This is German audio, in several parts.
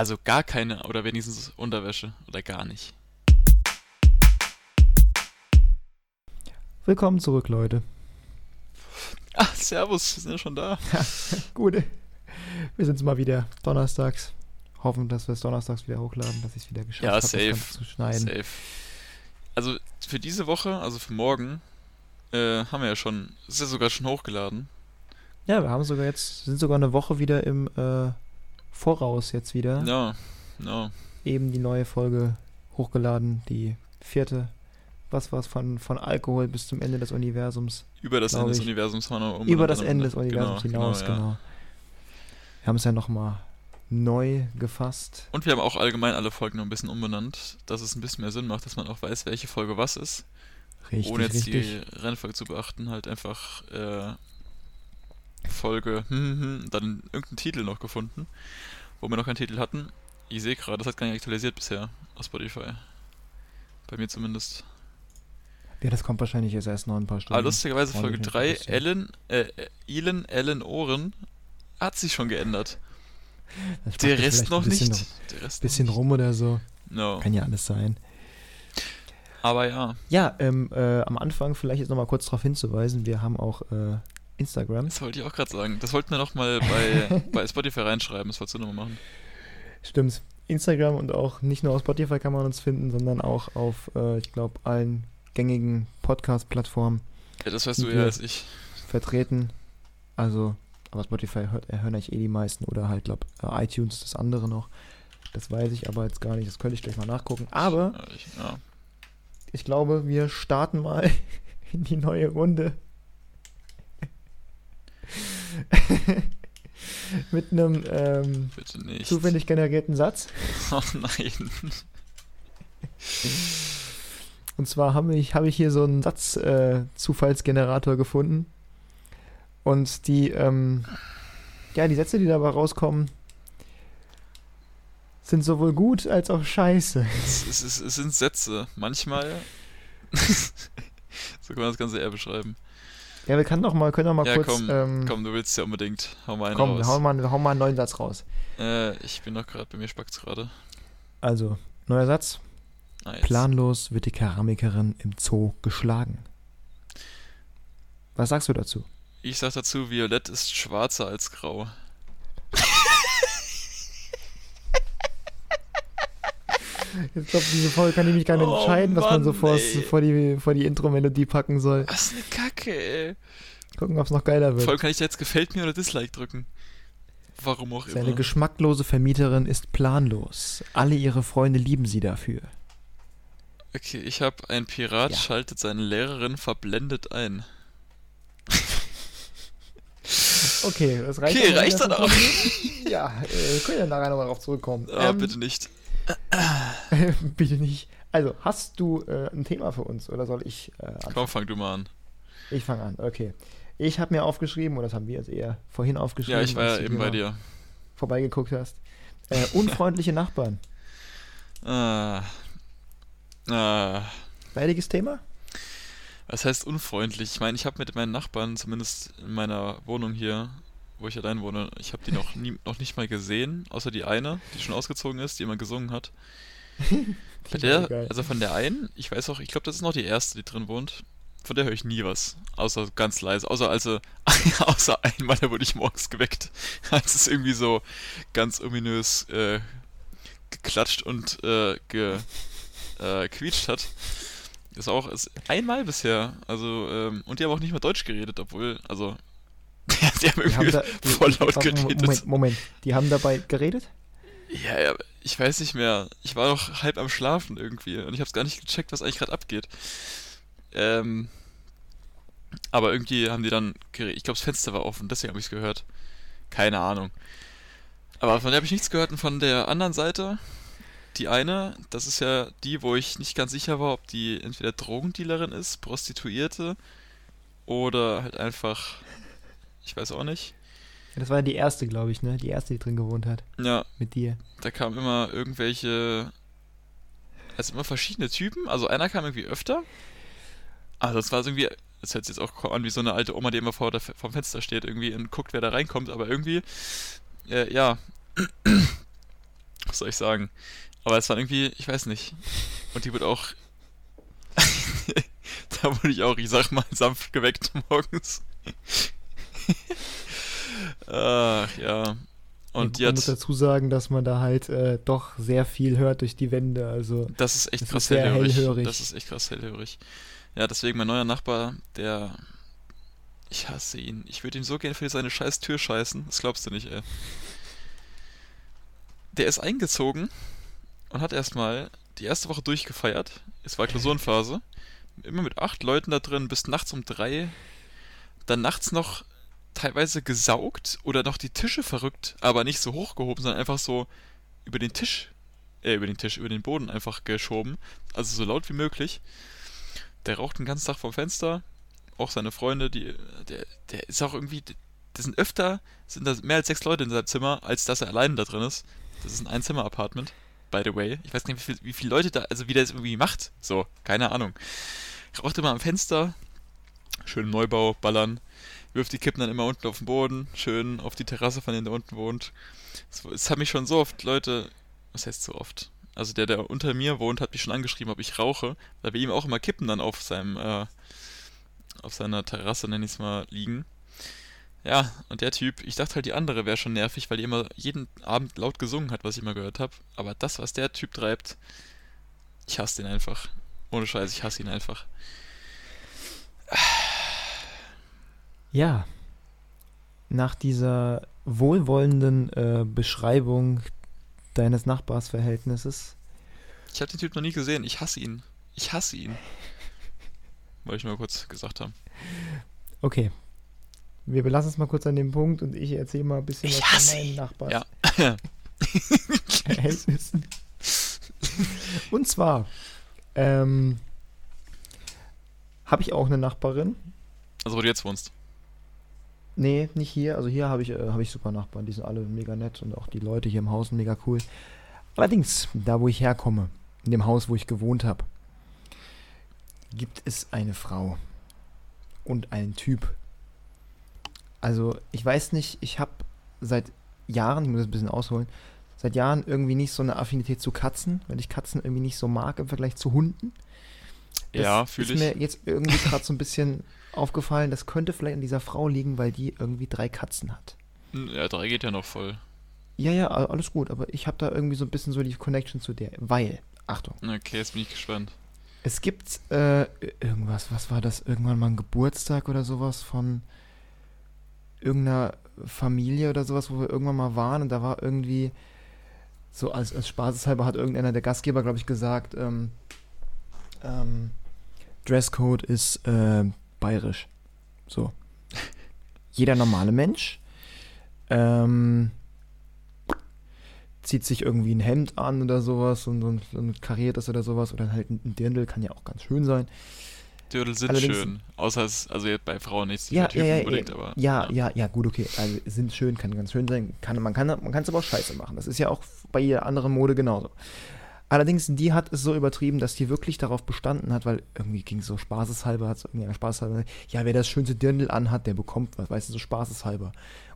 Also gar keine oder wenigstens Unterwäsche oder gar nicht. Willkommen zurück, Leute. Ach, servus, wir sind ja schon da. Gut. Wir sind mal wieder donnerstags. Hoffen, dass wir es donnerstags wieder hochladen, dass ich es wieder geschafft Ja, habe, safe. das zu schneiden. Safe. Also für diese Woche, also für morgen, äh, haben wir ja schon, ist ja sogar schon hochgeladen. Ja, wir haben sogar jetzt, sind sogar eine Woche wieder im äh, Voraus jetzt wieder. Ja, ja. Eben die neue Folge hochgeladen, die vierte. Was war es von, von Alkohol bis zum Ende des Universums? Über das Ende des. Universums noch Über das Ende des Universums hinaus, genau. ja. Wir haben es ja nochmal neu gefasst. Und wir haben auch allgemein alle Folgen noch ein bisschen umbenannt, dass es ein bisschen mehr Sinn macht, dass man auch weiß, welche Folge was ist. Richtig, ohne jetzt richtig. die Reihenfolge zu beachten, halt einfach äh, Folge, hm, hm, hm, dann irgendeinen Titel noch gefunden, wo wir noch keinen Titel hatten. Ich sehe gerade, das hat gar nicht aktualisiert bisher auf Spotify. Bei mir zumindest. Ja, das kommt wahrscheinlich jetzt erst noch ein paar Stunden. Aber lustigerweise Folge mich 3, nicht, dass du- Ellen, äh, äh, Ellen, Ellen Ohren, hat sich schon geändert. Der Rest noch nicht. Der Rest Bisschen noch rum oder so. No. Kann ja alles sein. Aber ja, Ja, ähm, äh, am Anfang vielleicht jetzt nochmal kurz darauf hinzuweisen, wir haben auch äh, Instagram. das wollte ich auch gerade sagen. Das wollten wir noch mal bei, bei Spotify reinschreiben, das wolltest du nochmal machen. Stimmt. Instagram und auch nicht nur auf Spotify kann man uns finden, sondern auch auf, äh, ich glaube, allen gängigen Podcast-Plattformen Ja, das weißt du eher als ich. vertreten. Also, aber Spotify hört, äh, hören eigentlich eh die meisten oder halt, glaube äh, iTunes das andere noch. Das weiß ich aber jetzt gar nicht, das könnte ich gleich mal nachgucken. Aber ich, ja. ich glaube, wir starten mal in die neue Runde. Mit einem ähm, zufällig generierten Satz. Oh nein. Und zwar habe ich, habe ich hier so einen Satz-Zufallsgenerator gefunden. Und die, ähm, ja, die Sätze, die dabei rauskommen, sind sowohl gut als auch scheiße. Es, es, es sind Sätze. Manchmal. so kann man das Ganze eher beschreiben. Ja, wir können doch mal, können doch mal Ja, kurz. komm, ähm, Komm, du willst ja unbedingt. Hau mal einen komm, raus. mal, wir hauen mal einen neuen Satz raus. Äh, ich bin doch gerade, bei mir spackt's gerade. Also, neuer Satz. Nice. Planlos wird die Keramikerin im Zoo geschlagen. Was sagst du dazu? Ich sag dazu, Violett ist schwarzer als grau. Ich glaube, diese Folge kann ich mich gar nicht Oh entscheiden, was man so Mann, vor, vor die, vor die Intro-Melodie packen soll. Was eine Kacke, ey. Gucken, ob es noch geiler wird. Vor allem kann ich da jetzt gefällt mir oder Dislike drücken. Warum auch Seine immer. geschmacklose Vermieterin ist planlos. Alle ihre Freunde lieben sie dafür. Okay, ich hab ein Pirat Ja. schaltet seine Lehrerin verblendet ein. Okay, das reicht. Okay, reicht dann auch. Ja, äh, können ja nachher nochmal drauf zurückkommen. Ah, Ähm, bitte nicht. Bitte nicht. Also, hast du äh, ein Thema für uns oder soll ich äh, anfangen? Komm, fang du mal an. Ich fange an, okay. Ich habe mir aufgeschrieben, oder das haben wir jetzt eher vorhin aufgeschrieben. Ja, ich war ja du eben bei dir. Vorbeigeguckt hast. Äh, unfreundliche Nachbarn. Ah. Ah. Leidiges Thema? Was heißt unfreundlich? Ich meine, ich habe mit meinen Nachbarn, zumindest in meiner Wohnung hier, wo ich allein wohne, ich habe die noch, nie, noch nicht mal gesehen, außer die eine, die schon ausgezogen ist, die immer gesungen hat. Bei der, also von der einen, ich weiß auch, ich glaube, das ist noch die erste, die drin wohnt. Von der höre ich nie was. Außer ganz leise. Außer also, außer einmal, da wurde ich morgens geweckt. Als es irgendwie so ganz ominös äh, geklatscht und äh, ge, äh, quietscht hat. Das auch ist einmal bisher. Also, ähm, und die haben auch nicht mal Deutsch geredet, obwohl, also. die haben Die irgendwie haben da, voll laut warte, geredet. Moment, Moment. Die haben dabei geredet? Ja, ja, ich weiß nicht mehr. Ich war noch halb am Schlafen irgendwie und ich hab's gar nicht gecheckt, was eigentlich gerade abgeht. Ähm, aber irgendwie haben die dann geredet. Ich glaube, das Fenster war offen, deswegen habe ich's gehört. Keine Ahnung. Aber von der habe ich nichts gehört und von der anderen Seite, die eine, das ist ja die, wo ich nicht ganz sicher war, ob die entweder Drogendealerin ist, Prostituierte oder halt einfach, ich weiß auch nicht. Ja, das war ja die erste, glaube ich, ne? Die erste, die drin gewohnt hat. Ja, Mit dir. da kamen immer irgendwelche, also immer verschiedene Typen. Also einer kam irgendwie öfter. Also das war irgendwie, das hört sich jetzt auch an wie so eine alte Oma, die immer vor der, vom Fenster steht irgendwie und guckt, wer da reinkommt. Aber irgendwie, äh, ja, Was soll ich sagen? Aber es war irgendwie, ich weiß nicht. Und die wird auch. da wurde ich auch, ich sag mal, sanft geweckt morgens. Ach ja. Und man muss dazu sagen, dass man da halt äh, doch sehr viel hört durch die Wände. Also das ist echt das krass ist hellhörig. hellhörig. Das ist echt krass hellhörig. Ja, deswegen mein neuer Nachbar, der. Ich hasse ihn. Ich würde ihn so gern für seine scheiß Tür scheißen. Das glaubst du nicht, ey. Der ist eingezogen und hat erstmal die erste Woche durchgefeiert. Es war Klausurenphase. Immer mit acht Leuten da drin, bis nachts um drei. Dann nachts noch teilweise gesaugt oder noch die Tische verrückt, aber nicht so hochgehoben, sondern einfach so über den Tisch, äh, über den Tisch, über den Boden einfach geschoben. Also so laut wie möglich. Der raucht den ganzen Tag vom Fenster. Auch seine Freunde, die, der, der ist auch irgendwie, das sind öfter, sind da mehr als sechs Leute in seinem Zimmer, als dass er alleine da drin ist. Das ist ein Einzimmer-Apartment, by the way. Ich weiß nicht, wie, viel, wie viele Leute da, also wie der es irgendwie macht. So, keine Ahnung. Raucht immer am Fenster, schön Neubau, ballern, wirft die Kippen dann immer unten auf den Boden, schön auf die Terrasse von dem, der unten wohnt. Es, haben mich schon so oft Leute, was heißt so oft? Also der, der unter mir wohnt, hat mich schon angeschrieben, ob ich rauche, weil bei ihm auch immer Kippen dann auf seinem, äh, auf seiner Terrasse, nenne ich es mal, liegen. Ja, und der Typ, ich dachte halt, die andere wäre schon nervig, weil die immer jeden Abend laut gesungen hat, was ich immer gehört habe. Aber das, was der Typ treibt, ich hasse den einfach. Ohne Scheiß, ich hasse ihn einfach. Ja. Nach dieser wohlwollenden äh, Beschreibung deines Nachbarsverhältnisses. Ich habe den Typ noch nie gesehen. Ich hasse ihn. Ich hasse ihn. Wollte ich mal kurz gesagt haben. Okay. Wir belassen es mal kurz an dem Punkt und ich erzähle mal ein bisschen Ich was hasse von meinen ihn. Nachbars. Ja. Verhältnissen. Und zwar ähm, habe ich auch eine Nachbarin. Also wo du jetzt wohnst. Nee, nicht hier. Also hier habe ich, äh, habe ich super Nachbarn. Die sind alle mega nett und auch die Leute hier im Haus sind mega cool. Allerdings, da wo ich herkomme, in dem Haus, wo ich gewohnt habe, gibt es eine Frau und einen Typ. Also ich weiß nicht, ich habe seit Jahren, ich muss das ein bisschen ausholen, seit Jahren irgendwie nicht so eine Affinität zu Katzen, weil ich Katzen irgendwie nicht so mag im Vergleich zu Hunden. Das ja, fühle ist ich. mir jetzt irgendwie gerade so ein bisschen aufgefallen, das könnte vielleicht an dieser Frau liegen, weil die irgendwie drei Katzen hat. Ja, drei geht ja noch voll. Ja, ja, alles gut, aber ich habe da irgendwie so ein bisschen so die Connection zu der, weil, Achtung, Okay, jetzt bin ich gespannt. es gibt äh, irgendwas, was war das, irgendwann mal ein Geburtstag oder sowas von irgendeiner Familie oder sowas, wo wir irgendwann mal waren und da war irgendwie, so als, als Spaßeshalber hat irgendeiner der Gastgeber, glaube ich, gesagt, ähm, ähm, Dresscode ist äh, bayerisch. So. Jeder normale Mensch ähm, zieht sich irgendwie ein Hemd an oder sowas und, und, und kariert das oder sowas oder halt ein Dirndl kann ja auch ganz schön sein. Dödel sind Allerdings- schön. Außer es, also jetzt bei Frauen nicht Ja, ja, ja, unbedingt, aber. Ja, ja, ja, gut, okay. Also sind schön, kann ganz schön sein. Kann, man kann man kann es aber auch scheiße machen. Das ist ja auch bei jeder anderen Mode genauso. Allerdings, die hat es so übertrieben, dass die wirklich darauf bestanden hat, weil irgendwie ging es so spaßeshalber, hat es irgendwie spaßeshalber, ja, wer das schönste Dirndl anhat, der bekommt was, weißt du, so spaßeshalber.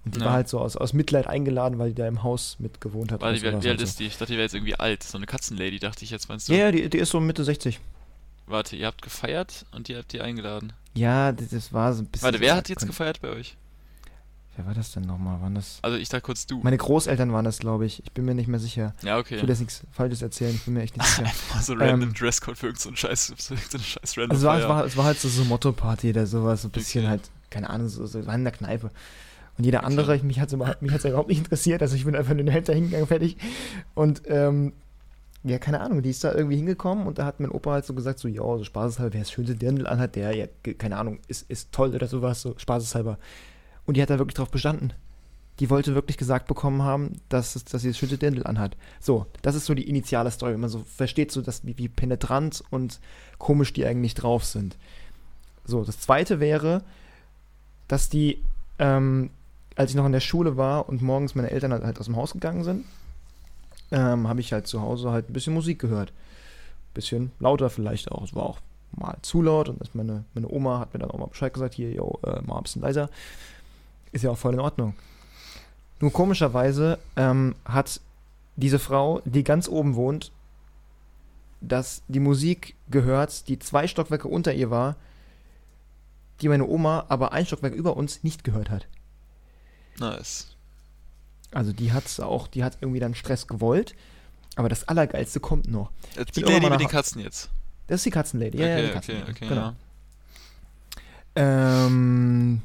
Und die Ja. war halt so aus, aus Mitleid eingeladen, weil die da im Haus mit gewohnt hat. Weil die, wie, alt so. ist die? Ich dachte, die wäre jetzt irgendwie alt. So eine Katzenlady, dachte ich jetzt, meinst du? Ja, ja, die, die ist so Mitte 60. Warte, ihr habt gefeiert und ihr habt die eingeladen. Ja, das, das war so ein bisschen. Warte, wer hat jetzt gefeiert bei euch? Wer war das denn nochmal? Waren das. Also ich dachte kurz du. Meine Großeltern waren das, glaube ich. Ich bin mir nicht mehr sicher. ja, Ich okay. will jetzt nichts Falsches erzählen, ich bin mir echt nicht sicher. Einfach so random Ähm, Dresscode für irgendeinen Scheiß, für irgendeine Scheiß random Also es war, es war, es war halt so, so Motto-Party oder sowas, so ein bisschen Okay. halt, keine Ahnung, so, so war in der Kneipe. Und jeder Okay. andere, mich hat es überhaupt, mich hat's überhaupt nicht interessiert, also ich bin einfach nur hinter hingegangen, fertig. Und ähm, ja, keine Ahnung, die ist da irgendwie hingekommen und da hat mein Opa halt so gesagt, so, ja, so spaßeshalber, wer das schönste Dirndl anhat, der, ja, keine Ahnung, ist, ist toll oder sowas, so spaßeshalber. Und die hat da wirklich drauf bestanden. Die wollte wirklich gesagt bekommen haben, dass, dass sie das schönste Dirndl anhat. So, das ist so die initiale Story, wenn man so versteht, so dass, wie, wie penetrant und komisch die eigentlich drauf sind. So, das zweite wäre, dass die, ähm, als ich noch in der Schule war und morgens meine Eltern halt, halt aus dem Haus gegangen sind, ähm, habe ich halt zu Hause halt ein bisschen Musik gehört. Bisschen lauter vielleicht auch. Es war auch mal zu laut und meine, meine Oma hat mir dann auch mal Bescheid gesagt, hier, yo, äh, mal ein bisschen leiser. Ist ja auch voll in Ordnung. Nur komischerweise ähm, hat diese Frau, die ganz oben wohnt, dass die Musik gehört, die zwei Stockwerke unter ihr war, die meine Oma aber ein Stockwerk über uns nicht gehört hat. Nice. Also die hat's auch, die hat irgendwie dann Stress gewollt. Aber das Allergeilste kommt noch. Die Lady mit den Katzen jetzt. Das ist die Katzenlady. Ja, ja, die okay, okay, Katzenlady. okay, genau. ja. Ähm,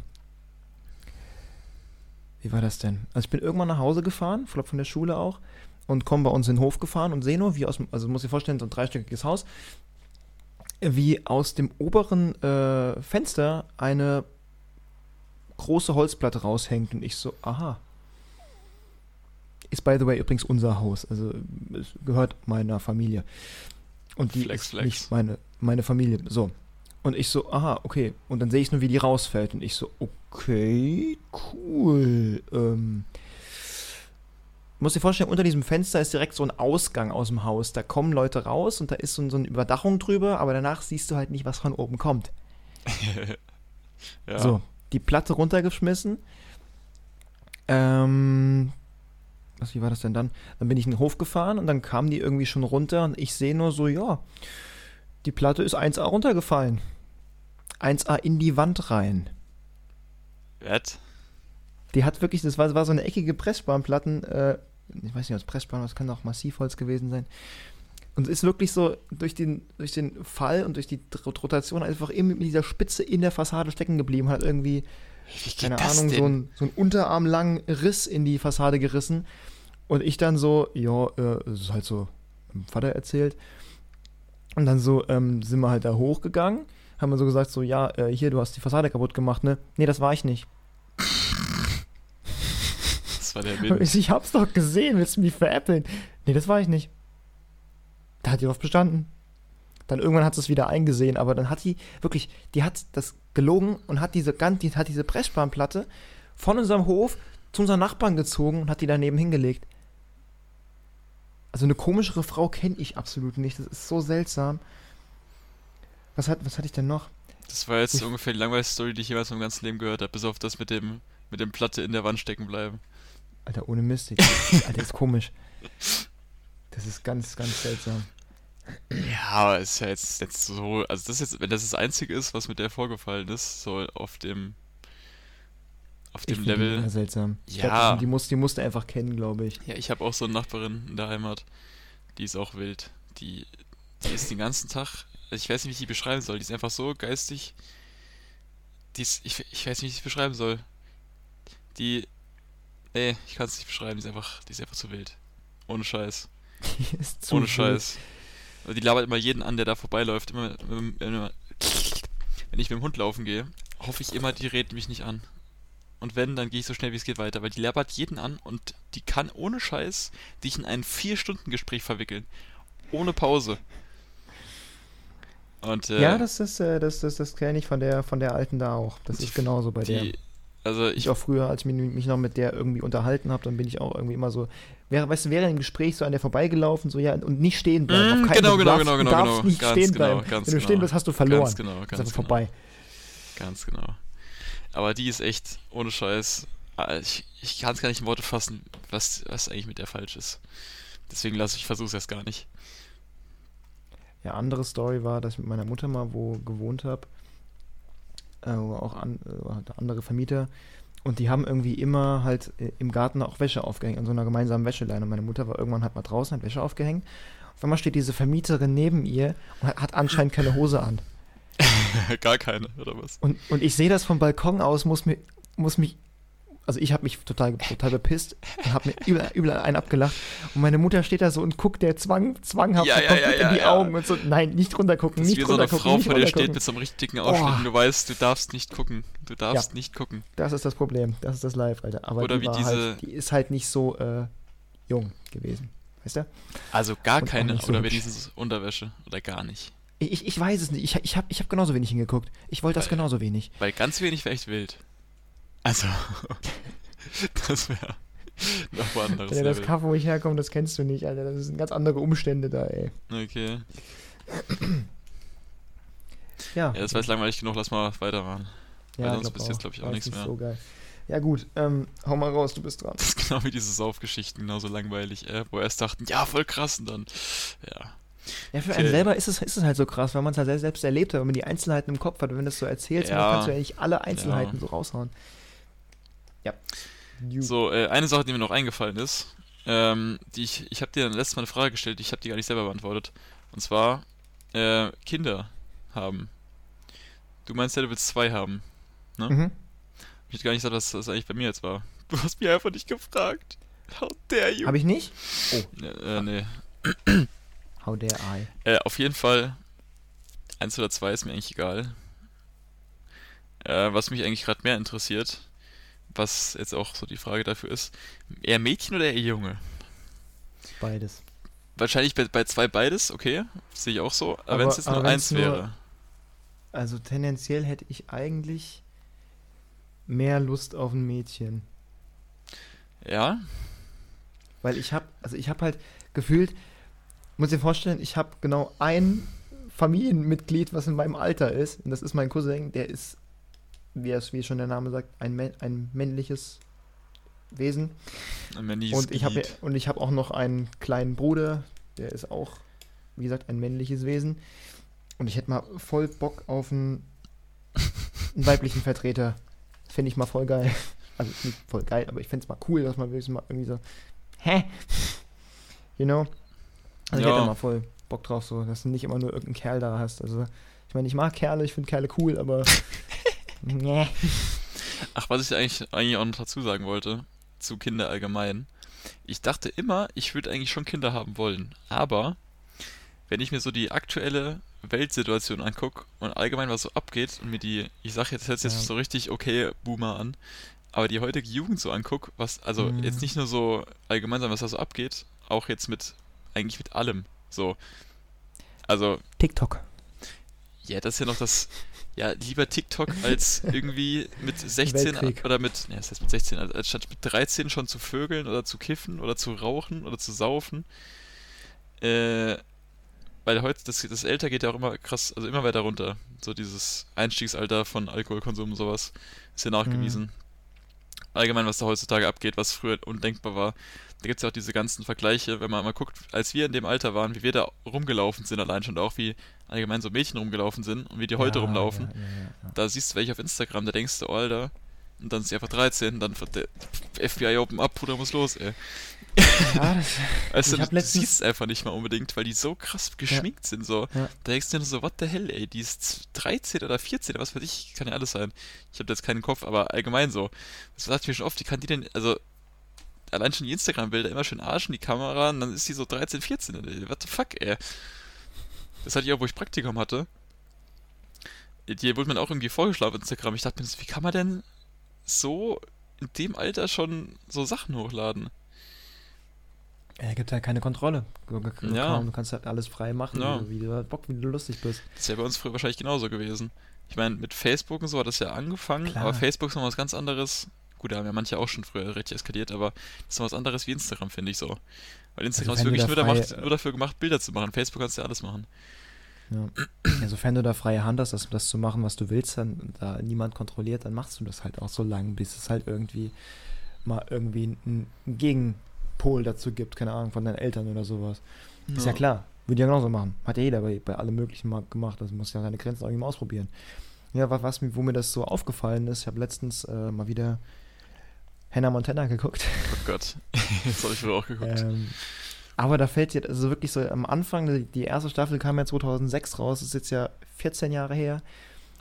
wie war das denn? Also ich bin irgendwann nach Hause gefahren, ich glaube von der Schule auch, und komme bei uns in den Hof gefahren und sehe nur, wie aus dem, also muss ich vorstellen, so ein dreistöckiges Haus, wie aus dem oberen äh, Fenster eine große Holzplatte raushängt und ich so, aha. Ist by the way übrigens unser Haus, also es gehört meiner Familie. Und die Flex, flex. nicht meine, meine Familie. So. Und ich so, aha, okay. Und dann sehe ich nur, wie die rausfällt. Und ich so, okay, cool. Ähm, muss dir vorstellen, unter diesem Fenster ist direkt so ein Ausgang aus dem Haus. Da kommen Leute raus und da ist so, so eine Überdachung drüber, aber danach siehst du halt nicht, was von oben kommt. ja. So, die Platte runtergeschmissen. Ähm, was, wie war das denn dann? Dann bin ich in den Hof gefahren und dann kamen die irgendwie schon runter und ich sehe nur so, ja, die Platte ist 1A runtergefallen. 1A in die Wand rein. What? Die hat wirklich, das war, war so eine eckige Pressspanplatten, äh, ich weiß nicht, was Pressspan, das kann auch Massivholz gewesen sein. Und es ist wirklich so durch den, durch den Fall und durch die Rot- Rotation einfach immer mit dieser Spitze in der Fassade stecken geblieben, hat irgendwie keine Ahnung, denn? so ein, so unterarmlangen Riss in die Fassade gerissen. Und ich dann so, ja, äh, das ist halt so meinem Vater erzählt. Und dann so ähm, sind wir halt da hochgegangen, haben wir so gesagt, so, ja, äh, hier, du hast die Fassade kaputt gemacht, ne? Nee, das war ich nicht. Das war der Wind. ich, hab's doch gesehen, willst du mich veräppeln? Nee, das war ich nicht. Da hat die drauf bestanden. Dann irgendwann hat sie es wieder eingesehen, aber dann hat die wirklich, die hat das gelogen und hat diese die hat diese Pressspanplatte von unserem Hof zu unseren Nachbarn gezogen und hat die daneben hingelegt. Also eine komischere Frau kenne ich absolut nicht. Das ist so seltsam. Was, hat, was hatte ich denn noch? Das war jetzt Ich- ungefähr die langweiligste Story, die ich jemals meinem ganzen Leben gehört habe, bis auf das mit dem mit dem Platte in der Wand stecken bleiben. Alter, ohne Mist. Alter, ist komisch. Das ist ganz, ganz seltsam. Ja, aber ist ja jetzt, jetzt so, also das jetzt, wenn das das Einzige ist, was mit der vorgefallen ist, so auf dem auf Ich dem die Level. immer seltsam. Ich Ja. glaub, die, die, muss, die musst du einfach kennen, glaube ich. Ja, ich habe auch so eine Nachbarin in der Heimat, die ist auch wild. Die, die ist den ganzen Tag, also ich weiß nicht, wie ich die beschreiben soll, die ist einfach so geistig, die ist, ich, ich weiß nicht, wie ich sie beschreiben soll. Die, nee, ich kann es nicht beschreiben, die ist einfach, die ist einfach zu wild. Ohne Scheiß. Die ist zu Ohne wild. Scheiß. Also die labert immer jeden an, der da vorbeiläuft. Immer, immer, immer, wenn ich mit dem Hund laufen gehe, hoffe ich immer, die redet mich nicht an. Und wenn, dann gehe ich so schnell wie es geht weiter, weil die labert jeden an und die kann ohne Scheiß dich in ein 4-Stunden-Gespräch verwickeln. Ohne Pause. Und, äh, Ja, das ist, äh, das, das, das kenne ich von der, von der alten da auch. Das ist genauso bei der. die, also ich, Ich auch früher, als ich mich, mich noch mit der irgendwie unterhalten habe, dann bin ich auch irgendwie immer so, wäre, weißt du, während dem Gespräch so an der vorbeigelaufen, so ja, und nicht stehen bleiben. Mm, Auf keinen genau, Fall. Genau, darfst, genau, du genau, darfst genau. nicht Ganz stehen genau, bleiben. ganz Wenn du stehen genau. bist, hast du verloren. Ganz genau, ist ganz einfach genau. vorbei. Ganz genau. Aber die ist echt, ohne Scheiß, ah, ich, ich kann es gar nicht in Worte fassen, was, was eigentlich mit der falsch ist. Deswegen lasse ich, versuche es erst gar nicht. Ja, andere Story war, dass ich mit meiner Mutter mal wo gewohnt habe, äh, wo auch an, äh, andere Vermieter und die haben irgendwie immer halt äh, im Garten auch Wäsche aufgehängt, an so einer gemeinsamen Wäscheleine. Und meine Mutter war irgendwann halt mal draußen, hat Wäsche aufgehängt. Auf einmal steht diese Vermieterin neben ihr und hat, hat anscheinend keine Hose an. gar keine, oder was? Und, und ich sehe das vom Balkon aus, muss, mir, muss mich, also ich habe mich total, total bepisst und habe mir überall, überall einen abgelacht. Und meine Mutter steht da so und guckt der zwang, zwanghaft Ja, ja, ja, in die. Augen und so, nein, nicht runtergucken, Das nicht wie so eine runtergucken, Frau vor dir steht runtergucken. mit so einem richtig dicken Ausschnitt Oh. und du weißt, du darfst nicht gucken. Du darfst nicht gucken. Das ist das Problem, das ist das Live, Alter. Aber Oder die, wie diese- halt, die ist halt nicht so äh, jung gewesen, weißt du? Also gar Und keine, so oder wenigstens Unterwäsche. Oder gar nicht. Ich, ich, weiß es nicht, ich, ich habe ich hab genauso wenig hingeguckt. Ich wollte das genauso wenig. Weil ganz wenig wäre echt wild. Also, das wäre nochmal ein anderes Ja, das. Kaff, wo ich herkomme, das kennst du nicht, Alter. Das sind ganz andere Umstände da, ey. Okay. Ja, Ja, das war jetzt langweilig genug, lass mal weitermachen. weil sonst bist du jetzt, glaub ich, auch nichts nicht mehr. So geil. Ja gut, ähm, hau mal raus, du bist dran. Das ist genau wie diese Saufgeschichten, genauso langweilig, äh, wo erst dachten, ja, voll krass und dann, ja. Ja, für einen selber ist es, ist es halt so krass, weil man es halt selbst erlebt hat, wenn man die Einzelheiten im Kopf hat und wenn du das so erzählst, Ja. dann kannst du ja nicht alle Einzelheiten Ja. so raushauen. Ja. So, äh, eine Sache, die mir noch eingefallen ist, ähm, die ich, ich habe dir letztes Mal eine Frage gestellt, ich habe die gar nicht selber beantwortet. Und zwar, äh, Kinder haben. Du meinst ja, du willst zwei haben. Mhm. Ich hätte gar nicht gesagt, dass das eigentlich bei mir jetzt war. Du hast mich einfach nicht gefragt. How dare you? Habe ich nicht? Äh, äh, nee. How dare I? Äh, auf jeden Fall, eins oder zwei ist mir eigentlich egal. Äh, was mich eigentlich gerade mehr interessiert, was jetzt auch so die Frage dafür ist, eher Mädchen oder eher Junge? Beides. Wahrscheinlich bei, bei zwei beides, okay, sehe ich auch so. Aber, Aber- wenn es jetzt nur eins nur- wäre. Also tendenziell hätte ich eigentlich mehr Lust auf ein Mädchen. Ja? Weil ich habe, also ich habe halt gefühlt, muss dir vorstellen, ich habe genau ein Familienmitglied, was in meinem Alter ist. Und das ist mein Cousin, der ist, wie, es, wie schon der Name sagt, ein, mä- ein männliches Wesen. Ein männliches Und ich habe und ich habe auch noch einen kleinen Bruder, der ist auch, wie gesagt, ein männliches Wesen. Und ich hätte mal voll Bock auf einen, einen weiblichen Vertreter. Finde ich mal voll geil. Also nicht voll geil, aber ich fände es mal cool, dass man wirklich mal irgendwie so, hä? You know? Also ich Ja. hätte da mal voll Bock drauf, so, dass du nicht immer nur irgendeinen Kerl da hast. Also, ich meine, ich mag Kerle, ich finde Kerle cool, aber. nee. Ach, was ich eigentlich, eigentlich auch noch dazu sagen wollte, zu Kinder allgemein. Ich dachte immer, ich würde eigentlich schon Kinder haben wollen. Aber, wenn ich mir so die aktuelle Weltsituation angucke und allgemein was so abgeht und mir die, ich sage jetzt, sich Ja. jetzt so richtig okay Boomer an, aber die heutige Jugend so anguck, was, also Mhm. jetzt nicht nur so allgemein, was da so abgeht, auch jetzt mit, eigentlich mit allem. So. Also, TikTok. ja, das ist ja noch das. Ja, lieber TikTok als irgendwie mit 16 Weltkrieg. oder mit. Ne, das heißt mit 16, als, als statt mit 13 schon zu vögeln oder zu kiffen oder zu rauchen oder zu saufen. Äh, weil heute, das, das Alter geht ja auch immer krass, also immer weiter runter. So dieses Einstiegsalter von Alkoholkonsum und sowas ist ja nachgewiesen. Allgemein, was da heutzutage abgeht, was früher undenkbar war. Da gibt es ja auch diese ganzen Vergleiche, wenn man mal guckt, als wir in dem Alter waren, wie wir da rumgelaufen sind allein schon, auch wie allgemein so Mädchen rumgelaufen sind und wie die heute Ja, rumlaufen. Ja, ja. Da siehst du welche auf Instagram, da denkst du, oh, Alter, und dann ist sie einfach 13, dann wird der FBI Open Up, Bruder, muss los, ey. Ja, das, du, Ich hab du siehst es einfach nicht mal unbedingt, weil die so krass geschminkt sind, so. Ja. Da denkst du dir nur so, what the hell, ey, die ist 13 oder 14, was weiß ich, kann ja alles sein. Ich habe jetzt keinen Kopf, aber allgemein so. Das sagt mir schon oft, wie kann die denn, also, allein schon die Instagram-Bilder immer schön arschen, die Kamera, und dann ist die so 13, 14, ey, what the fuck, ey. Das hatte ich auch, wo ich Praktikum hatte. Die wurde mir auch irgendwie vorgeschlagen auf Instagram. Ich dachte mir, wie kann man denn so in dem Alter schon so Sachen hochladen? Er gibt halt keine Kontrolle. Du, Ja. du kannst halt alles frei machen, Ja. wie, du- wie du Bock, wie du lustig bist. Das wäre bei uns früher wahrscheinlich genauso gewesen. Ich meine, mit Facebook und so hat das ja angefangen, Klar. aber Facebook ist noch was ganz anderes. Gut, da haben ja manche auch schon früher richtig eskaliert, aber das ist noch was anderes wie Instagram, finde ich so. Weil Instagram Also ist wenn wirklich nur, frei- macht, nur dafür gemacht, Bilder zu machen. Facebook kannst du ja alles machen. Ja. ja, sofern du da freie Hand hast, das, das zu machen, was du willst, dann da niemand kontrolliert, dann machst du das halt auch so lange, bis es halt irgendwie mal irgendwie einen Gegenpol dazu gibt, keine Ahnung, von deinen Eltern oder sowas. Ist ja klar, würde ja genauso machen. Hat ja jeder bei, bei allem Möglichen mal gemacht, das muss ja seine Grenzen auch irgendwie mal ausprobieren. Ja, was, was wo mir das so aufgefallen ist, ich habe letztens äh, mal wieder Hannah Montana geguckt. Oh Gott. das habe ich früher auch geguckt. Ähm, aber da fällt jetzt, also wirklich so am Anfang, die, erste Staffel kam ja 2006 raus, ist jetzt ja 14 Jahre her.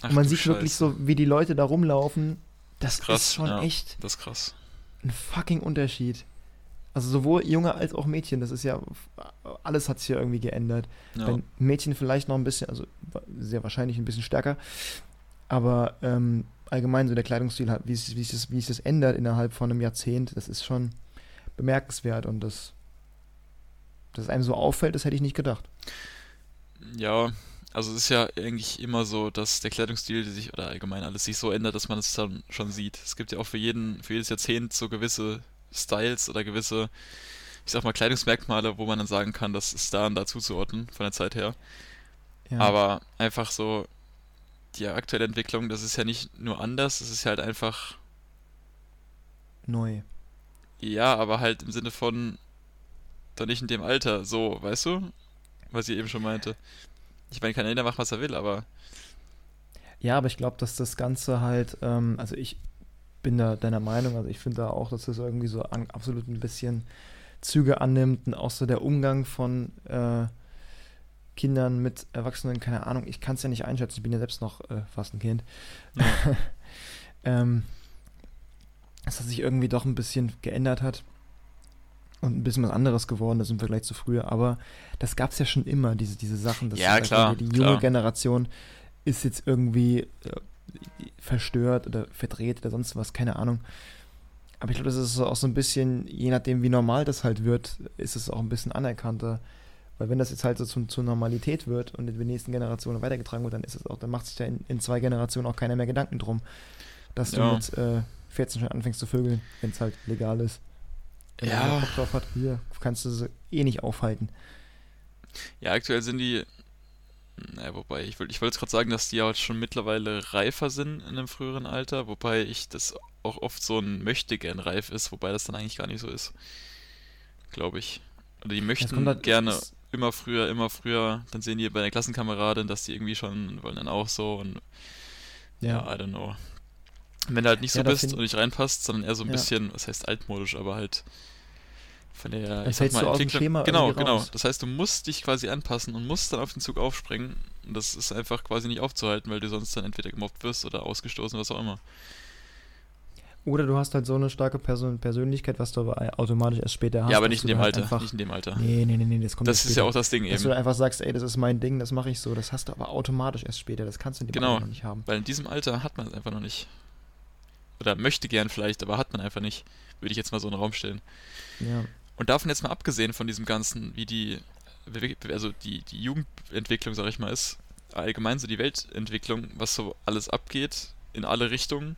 Ach und man sieht wirklich Scheiße. so, wie die Leute da rumlaufen. Das Krass, ist schon ja. echt Das ist krass. ein fucking Unterschied. Also sowohl Junge als auch Mädchen, das ist ja, alles hat sich ja irgendwie geändert. Ja. Bei Mädchen vielleicht noch ein bisschen, also sehr wahrscheinlich ein bisschen stärker, aber ähm, allgemein so der Kleidungsstil, hat, wie sich, wie, sich das, wie sich das ändert innerhalb von einem Jahrzehnt, das ist schon bemerkenswert und das, dass es einem so auffällt, das hätte ich nicht gedacht. Ja, also es ist ja eigentlich immer so, dass der Kleidungsstil sich oder allgemein alles sich so ändert, dass man es dann schon sieht. Es gibt ja auch für jeden, für jedes Jahrzehnt so gewisse Styles oder gewisse, ich sag mal, Kleidungsmerkmale, wo man dann sagen kann, das ist da und da zuzuordnen von der Zeit her. Ja. Aber einfach so die aktuelle Entwicklung, das ist ja nicht nur anders, es ist halt einfach neu. Ja, aber halt im Sinne von doch nicht in dem Alter, so, weißt du? Was ich eben schon meinte. Ich meine, kann jeder machen, was er will, aber Ja, aber ich glaube, dass das Ganze halt, ähm, also ich bin da deiner Meinung, also ich finde da auch, dass das irgendwie so an, absolut ein bisschen Züge annimmt und auch so der Umgang von äh, Kindern mit Erwachsenen, keine Ahnung, ich kann es ja nicht einschätzen, ich bin ja selbst noch äh, fast ein Kind. Ja. ähm, dass das sich irgendwie doch ein bisschen geändert hat und ein bisschen was anderes geworden ist im Vergleich zu früher. Aber das gab es ja schon immer, diese, diese Sachen. Dass Ja, klar, Die junge klar. Generation ist jetzt irgendwie äh, verstört oder verdreht oder sonst was, keine Ahnung. Aber ich glaube, das ist auch so ein bisschen, je nachdem, wie normal das halt wird, ist es auch ein bisschen anerkannter. Weil wenn das jetzt halt so zum, zur Normalität wird und in den nächsten Generationen weitergetragen wird, dann ist es auch, dann macht sich da in, in zwei Generationen auch keiner mehr Gedanken drum, dass du Ja. mit äh, 14 schon anfängst zu vögeln, wenn es halt legal ist. Wenn Ja. Bock drauf hat, hier kannst du sie eh nicht aufhalten. Ja, aktuell sind die. Naja, wobei, ich, wollt- ich wollte gerade sagen, dass die ja schon mittlerweile reifer sind in einem früheren Alter, wobei ich das auch oft so ein möchte-gern reif ist, wobei das dann eigentlich gar nicht so ist. Glaube ich. Oder die Es möchten halt- gerne es- immer früher, immer früher, dann sehen die bei der Klassenkameradin, dass die irgendwie schon wollen dann auch so und ja, I don't know. Wenn du halt nicht so Ja, bist und nicht reinpasst, sondern eher so ein Ja. bisschen, was heißt altmodisch, aber halt von der, ich sag mal, Entwicklung. Genau, genau. Das heißt, du musst dich quasi anpassen und musst dann auf den Zug aufspringen. Und das ist einfach quasi nicht aufzuhalten, weil du sonst dann entweder gemobbt wirst oder ausgestoßen, was auch immer. Oder du hast halt so eine starke Person Persönlichkeit, was du aber automatisch erst später hast. ja, aber dass nicht in du dem halt Alter. Einfach, Nicht in dem Alter. nee, nee, nee, nee, das kommt das ist ja später. auch das Ding Dass du eben. einfach sagst, ey, das ist mein Ding, das mache ich so. Das hast du aber automatisch erst später. Das kannst du in dem Genau. Alter noch nicht haben. Weil in diesem Alter hat man es einfach noch nicht. Oder möchte gern vielleicht, aber hat man einfach nicht. Würde ich jetzt mal so in den Raum stellen. Ja. Und davon jetzt mal abgesehen von diesem Ganzen, wie die, also die, die Jugendentwicklung, sag ich mal, ist, allgemein so die Weltentwicklung, was so alles abgeht, in alle Richtungen.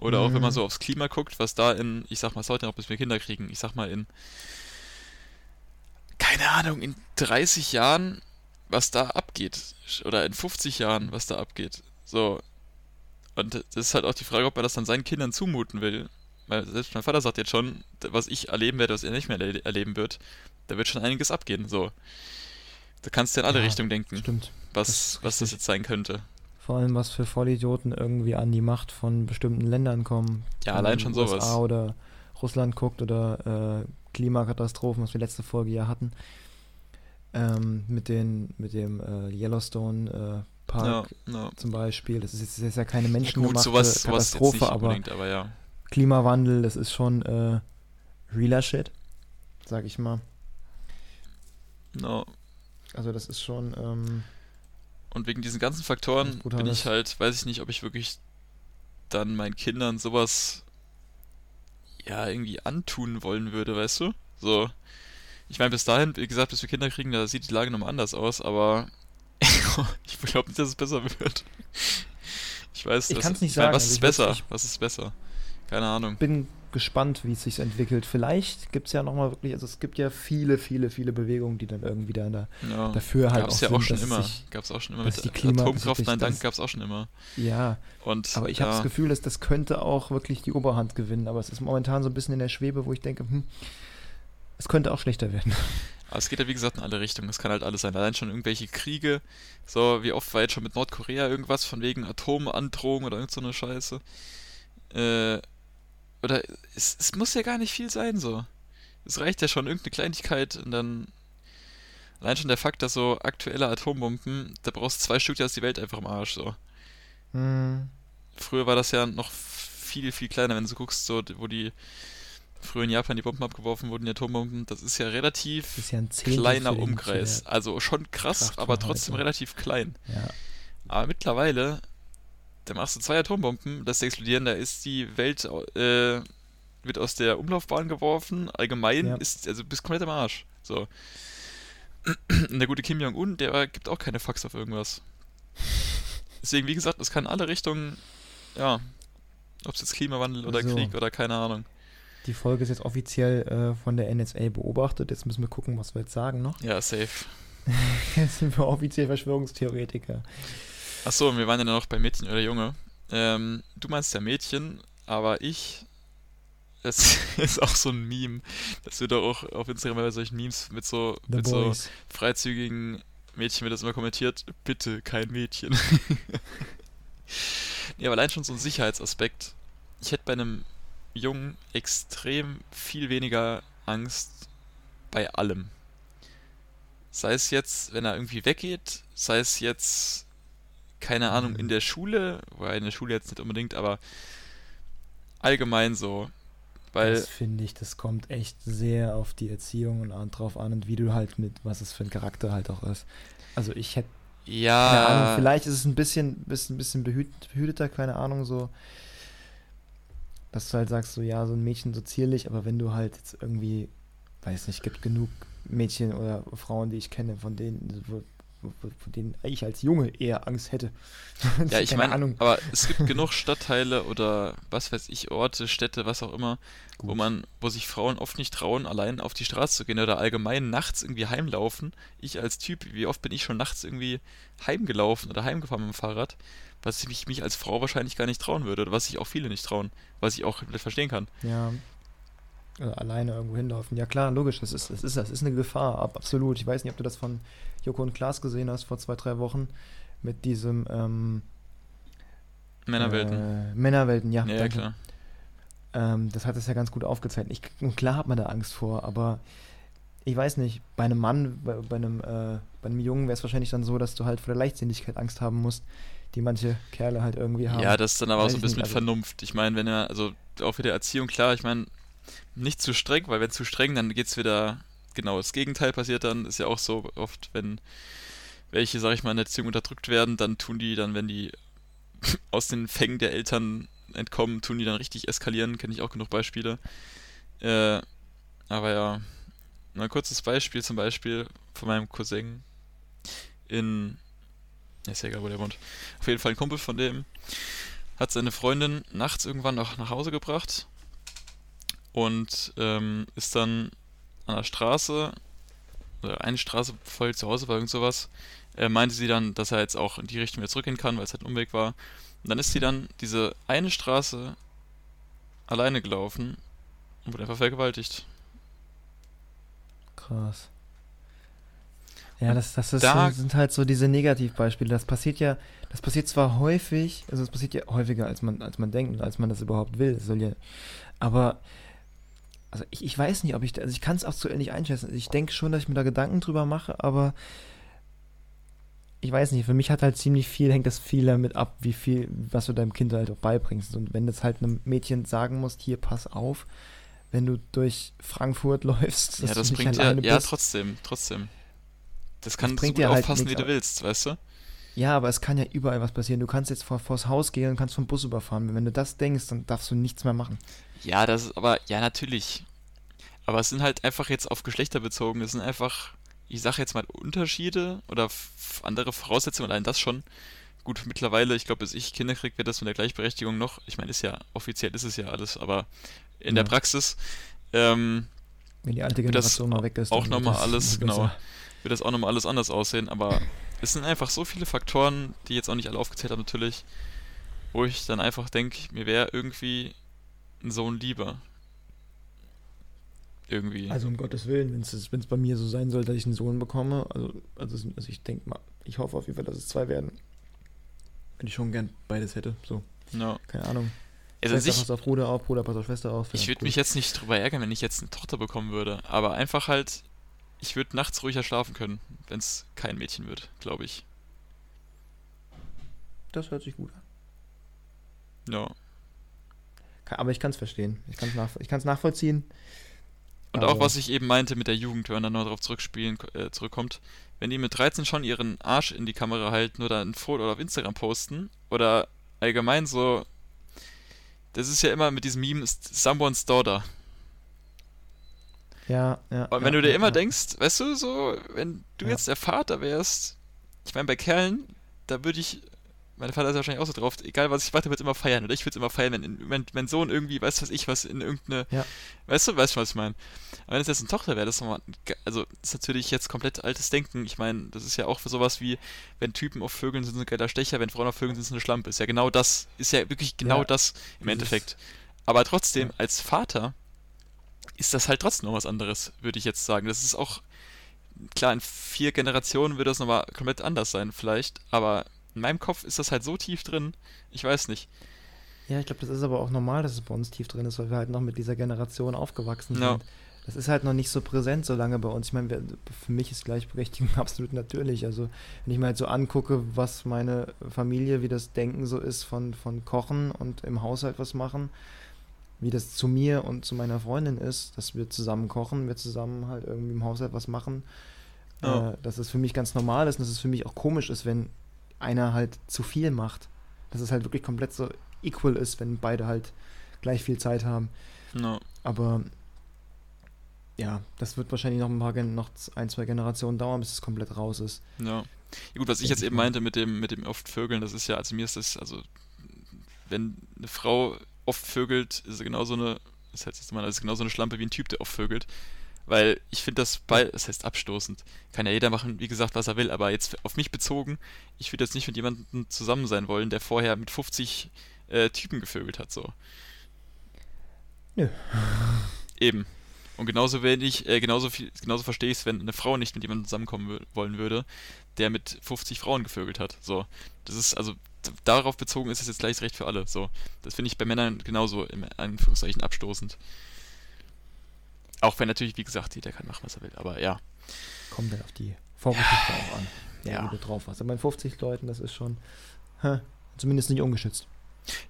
Oder auch wenn man Mhm. so aufs Klima guckt, was da in, ich sag mal, es dauert ja noch, bis wir Kinder kriegen, ich sag mal in, keine Ahnung, in 30 Jahren, was da abgeht. Oder in 50 Jahren, was da abgeht. So. Und das ist halt auch die Frage, ob man das dann seinen Kindern zumuten will. Weil selbst mein Vater sagt jetzt schon, was ich erleben werde, was er nicht mehr erle- erleben wird, da wird schon einiges abgehen. So. Da kannst du in alle Ja, Richtungen denken, Stimmt. das was, ist was das jetzt sein könnte. Vor allem, was für Vollidioten irgendwie an die Macht von bestimmten Ländern kommen. Ja, allein schon USA sowas. oder Russland guckt oder äh, Klimakatastrophen, was wir letzte Folge ja hatten. Ähm, mit, den, mit dem äh, Yellowstone äh, Ja, Park ja. zum Beispiel. Das ist jetzt, das ist ja keine Ja, menschengemachte gut, sowas, sowas Katastrophe, nicht aber aber ja. Klimawandel, das ist schon äh, realer Shit, sag ich mal. No. Also das ist schon, ähm, Und wegen diesen ganzen Faktoren bin ich halt, weiß ich nicht, ob ich wirklich dann meinen Kindern sowas ja irgendwie antun wollen würde, weißt du? So. Ich meine, bis dahin, wie gesagt, bis wir Kinder kriegen, da sieht die Lage nochmal anders aus, aber ich glaube nicht, dass es besser wird. Ich weiß, Ich dass- kann's nicht meine, sagen, Was also ist ich würd's- besser? ich- Was ist besser? Keine Ahnung. bin gespannt, wie es sich entwickelt. Vielleicht gibt es ja nochmal wirklich, also es gibt ja viele, viele, viele Bewegungen, die dann irgendwie da, da Ja. dafür halt Gab es auch ja sind, auch schon immer. Gab es auch schon immer mit die Klima- Atomkraft, nein, Dank gab es auch schon immer. ja, Und aber ich habe ja, das Gefühl, dass das könnte auch wirklich die Oberhand gewinnen. Aber es ist momentan so ein bisschen in der Schwebe, wo ich denke, hm, es könnte auch schlechter werden. Aber es geht ja wie gesagt in alle Richtungen. Es kann halt alles sein. Allein schon irgendwelche Kriege. So, wie oft war jetzt schon mit Nordkorea irgendwas von wegen Atomandrohung oder irgend so eine Scheiße. Äh, oder es, es muss ja gar nicht viel sein, so. Es reicht ja schon irgendeine Kleinigkeit und dann. Allein schon der Fakt, dass so aktuelle Atombomben, da brauchst du zwei Stück, da ist die Welt einfach im Arsch, so. Hm, Früher war das ja noch viel, viel kleiner, wenn du guckst, so, wo die. Früher in Japan die Bomben abgeworfen wurden, die Atombomben, das ist ja relativ ist ja kleiner Umkreis. Also schon krass, aber trotzdem relativ klein. Ja, Aber mittlerweile, da machst du zwei Atombomben, das explodieren, da ist die Welt, äh, wird aus der Umlaufbahn geworfen. Allgemein Ja. ist, also bist komplett am Arsch. So. Und der gute Kim Jong-un, der gibt auch keine Fax auf irgendwas. Deswegen, wie gesagt, es kann alle Richtungen, ja, ob es jetzt Klimawandel oder So. Krieg oder keine Ahnung. die Folge ist jetzt offiziell äh, von der NSA beobachtet. Jetzt müssen wir gucken, was wir jetzt sagen noch. Ja, safe. Jetzt sind wir offiziell Verschwörungstheoretiker. Achso, und wir waren ja noch bei Mädchen oder Junge. Ähm, du meinst ja Mädchen, aber ich das ist auch so ein Meme. Das wird auch auf Instagram bei solchen Memes mit so, The mit so freizügigen Mädchen wird das immer kommentiert. Bitte kein Mädchen. nee, aber allein schon so ein Sicherheitsaspekt. Ich hätte bei einem Jungen extrem viel weniger Angst bei allem. Sei es jetzt, wenn er irgendwie weggeht, sei es jetzt, keine Ahnung, in Mhm. der Schule, wobei in der Schule jetzt nicht unbedingt, aber allgemein so. Weil, Das finde ich, das kommt echt sehr auf die Erziehung und drauf an und wie du halt mit, was es für ein Charakter halt auch ist. Also ich hätte, keine Ahnung, ja, vielleicht ist es ein bisschen, bisschen, bisschen behüt, behüteter, keine Ahnung, so, dass du halt sagst, so, ja, so ein Mädchen so zierlich, aber wenn du halt jetzt irgendwie, weiß nicht, gibt genug Mädchen oder Frauen, die ich kenne, von denen, von denen ich als Junge eher Angst hätte. Ja, ich meine, aber es gibt genug Stadtteile oder was weiß ich, Orte, Städte, was auch immer, wo Gut. man, wo sich Frauen oft nicht trauen, allein auf die Straße zu gehen oder allgemein nachts irgendwie heimlaufen. Ich als Typ, wie oft bin ich schon nachts irgendwie heimgelaufen oder heimgefahren mit dem Fahrrad, was ich mich, als Frau wahrscheinlich gar nicht trauen würde oder was sich auch viele nicht trauen, was ich auch verstehen kann. Ja. Oder alleine irgendwo hinlaufen. Ja klar, logisch, das ist, das ist, das ist eine Gefahr, ab, absolut. Ich weiß nicht, ob du das von Joko und Klaas gesehen hast vor zwei, drei Wochen mit diesem ähm, Männerwelten. Äh, Männerwelten, ja. ja, danke. klar. Ähm, das hat es ja ganz gut aufgezeigt. Ich, klar hat man da Angst vor, aber ich weiß nicht, bei einem Mann, bei, bei einem, äh, bei einem Jungen wäre es wahrscheinlich dann so, dass du halt vor der Leichtsinnigkeit Angst haben musst, die manche Kerle halt irgendwie haben. Ja, das ist dann aber auch so ein bisschen mit also- Vernunft. Ich meine, wenn er, also auch wieder Erziehung, klar, ich meine, nicht zu streng, weil wenn zu streng, dann geht's wieder, genau, das Gegenteil passiert dann, ist ja auch so oft, wenn welche, sag ich mal, in der Erziehung unterdrückt werden, dann tun die dann, wenn die aus den Fängen der Eltern entkommen, tun die dann richtig eskalieren, kenne ich auch genug Beispiele. Äh, aber ja, ein kurzes Beispiel zum Beispiel von meinem Cousin in, ist ja egal, wo der wohnt. Auf jeden Fall ein Kumpel von dem hat seine Freundin nachts irgendwann noch nach Hause gebracht und ähm, ist dann an der Straße, oder eine Straße voll zu Hause war, irgend sowas, äh, meinte sie dann, dass er jetzt auch in die Richtung wieder zurückgehen kann, weil es halt ein Umweg war. Und dann ist sie dann diese eine Straße alleine gelaufen und wurde einfach vergewaltigt. Krass. Ja, das, das ist, da- so, sind halt so diese Negativbeispiele. Das passiert ja, das passiert zwar häufig, also es passiert ja häufiger, als man, als man denkt und als man das überhaupt will. Ja, aber also ich, ich weiß nicht, ob ich, also ich kann es aktuell nicht einschätzen. Ich denke schon, dass ich mir da Gedanken drüber mache, aber ich weiß nicht, für mich hat halt ziemlich viel, hängt das viel damit ab, wie viel, was du deinem Kind halt auch beibringst. Und wenn das halt einem Mädchen sagen musst, hier, pass auf, wenn du durch Frankfurt läufst, ja, dass das du nicht bringt ja, alleine ja, bist. trotzdem, trotzdem. Das kann so bringt gut dir halt aufpassen, wie du willst, weißt du? Ja, aber es kann ja überall was passieren. Du kannst jetzt vor, vors Haus gehen und kannst vom Bus überfahren. Wenn du das denkst, dann darfst du nichts mehr machen. Ja, das ist aber, ja, natürlich. Aber es sind halt einfach jetzt auf Geschlechter bezogen. Es sind einfach, ich sag jetzt mal, Unterschiede oder andere Voraussetzungen, allein das schon. Gut, mittlerweile, ich glaube, bis ich Kinder kriege, wird das mit der Gleichberechtigung noch, ich meine, ist ja, offiziell ist es ja alles, aber in der Ja. Praxis ähm, Wenn die alte Wird das Generation mal weg ist. auch nochmal alles, genau, wird das auch nochmal alles anders aussehen. Aber es sind einfach so viele Faktoren, die jetzt auch nicht alle aufgezählt habe, natürlich, wo ich dann einfach denke, mir wäre irgendwie ein Sohn lieber. Irgendwie. Also um Gottes Willen, wenn es bei mir so sein soll, dass ich einen Sohn bekomme, also, also, also ich denke mal, ich hoffe auf jeden Fall, dass es zwei werden. Wenn ich schon gern beides hätte, so, ja. keine Ahnung. Also Schwester sich, passt auf Bruder auf, Bruder passt auf Schwester auf. Ich würde mich jetzt nicht drüber ärgern, wenn ich jetzt eine Tochter bekommen würde. Aber einfach halt, ich würde nachts ruhiger schlafen können, wenn es kein Mädchen wird, glaube ich. Das hört sich gut an. Ja. Aber ich kann es verstehen. Ich kann es nach, ich kann's nachvollziehen. Und Aber- auch was ich eben meinte mit der Jugend, wenn man dann noch darauf zurückspielen, äh, zurückkommt, wenn die mit 13 schon ihren Arsch in die Kamera halten oder ein Foto oder auf Instagram posten oder allgemein so, das ist ja immer mit diesem Meme, someone's daughter. Ja, ja. Und ja, wenn du dir ja, immer ja. denkst, weißt du, so, wenn du Ja. jetzt der Vater wärst, ich meine, bei Kerlen, da würde ich, mein Vater ist wahrscheinlich auch so drauf, egal was ich mache, der wird immer feiern. Oder ich würde es immer feiern, wenn, wenn mein Sohn irgendwie, weiß was ich, was in irgendeine, Ja. weißt du, weißt du, was ich meine? Aber wenn es jetzt eine Tochter wäre, das ist nochmal, also, das ist natürlich jetzt komplett altes Denken. Ich meine, das ist ja auch für sowas wie, wenn Typen auf Vögeln sind, so ein geiler Stecher, wenn Frauen auf Vögeln sind, so eine Schlampe. Ist ja genau das, ist ja wirklich genau Ja. das im Endeffekt. Aber trotzdem, Ja. als Vater ist das halt trotzdem noch was anderes, würde ich jetzt sagen. Das ist auch, klar, in vier Generationen würde das nochmal komplett anders sein, vielleicht. Aber in meinem Kopf ist das halt so tief drin, ich weiß nicht. Ja, ich glaube, das ist aber auch normal, dass es bei uns tief drin ist, weil wir halt noch mit dieser Generation aufgewachsen Ja. sind. Das ist halt noch nicht so präsent so lange bei uns. Ich meine, für mich ist Gleichberechtigung absolut natürlich. Also, wenn ich mir halt so angucke, was meine Familie, wie das Denken so ist von, von Kochen und im Haushalt was machen, wie das zu mir und zu meiner Freundin ist, dass wir zusammen kochen, wir zusammen halt irgendwie im Haushalt was machen, Ja. äh, dass es für mich ganz normal ist und dass es für mich auch komisch ist, wenn einer halt zu viel macht. Dass es halt wirklich komplett so equal ist, wenn beide halt gleich viel Zeit haben. Ja. Aber ja, das wird wahrscheinlich noch ein paar noch ein, zwei Generationen dauern, bis es komplett raus ist. Ja. ja gut, was ich jetzt eben meinte mit dem, mit dem oft Vögeln, das ist ja, also mir ist das, also wenn eine Frau oft vögelt, ist sie genauso eine, das heißt jetzt mal, ist genauso eine Schlampe wie ein Typ, der oft vögelt. Weil ich finde das bei, das heißt abstoßend. Kann ja jeder machen, wie gesagt, was er will, aber jetzt auf mich bezogen, ich würde jetzt nicht mit jemandem zusammen sein wollen, der vorher mit 50 äh, Typen gevögelt hat, so. Nö. Eben. Und genauso wenig, äh, genauso viel, genauso verstehe ich es, wenn eine Frau nicht mit jemandem zusammenkommen wollen würde, der mit 50 Frauen gevögelt hat. So. Das ist, also darauf bezogen ist es jetzt gleich recht für alle. So. Das finde ich bei Männern genauso im Anführungszeichen abstoßend. Auch wenn natürlich, wie gesagt, jeder kann machen, was er will. Aber ja. Kommt dann auf die Vorgeschichte auch an. Ja, Ja. drauf warst. Aber bei 50 Leuten, das ist schon hä, zumindest nicht ungeschützt.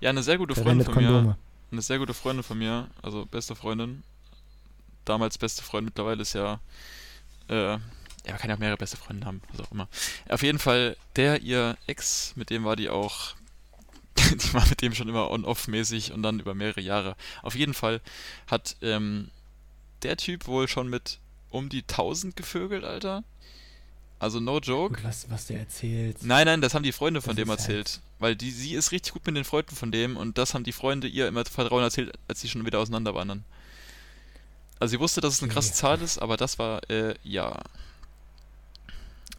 Ja, eine sehr gute Freundin Verwendet von mir, Kondome. eine sehr gute Freundin von mir, also beste Freundin, damals beste Freundin, mittlerweile ist ja, äh, ja, man kann ja auch mehrere beste Freunde haben, was auch immer. Auf jeden Fall, der, ihr Ex, mit dem war die auch, die war mit dem schon immer on-off-mäßig und dann über mehrere Jahre. Auf jeden Fall hat ähm, der Typ wohl schon mit um die 1000 gevögelt, Alter. Also no joke. Was, was der erzählt. Nein, nein, das haben die Freunde von Das dem halt- erzählt. Weil die, sie ist richtig gut mit den Freunden von dem und das haben die Freunde ihr immer Vertrauen erzählt, als sie schon wieder auseinander waren dann. Also sie wusste, dass es eine krasse. Zahl ist, aber das war, äh, ja.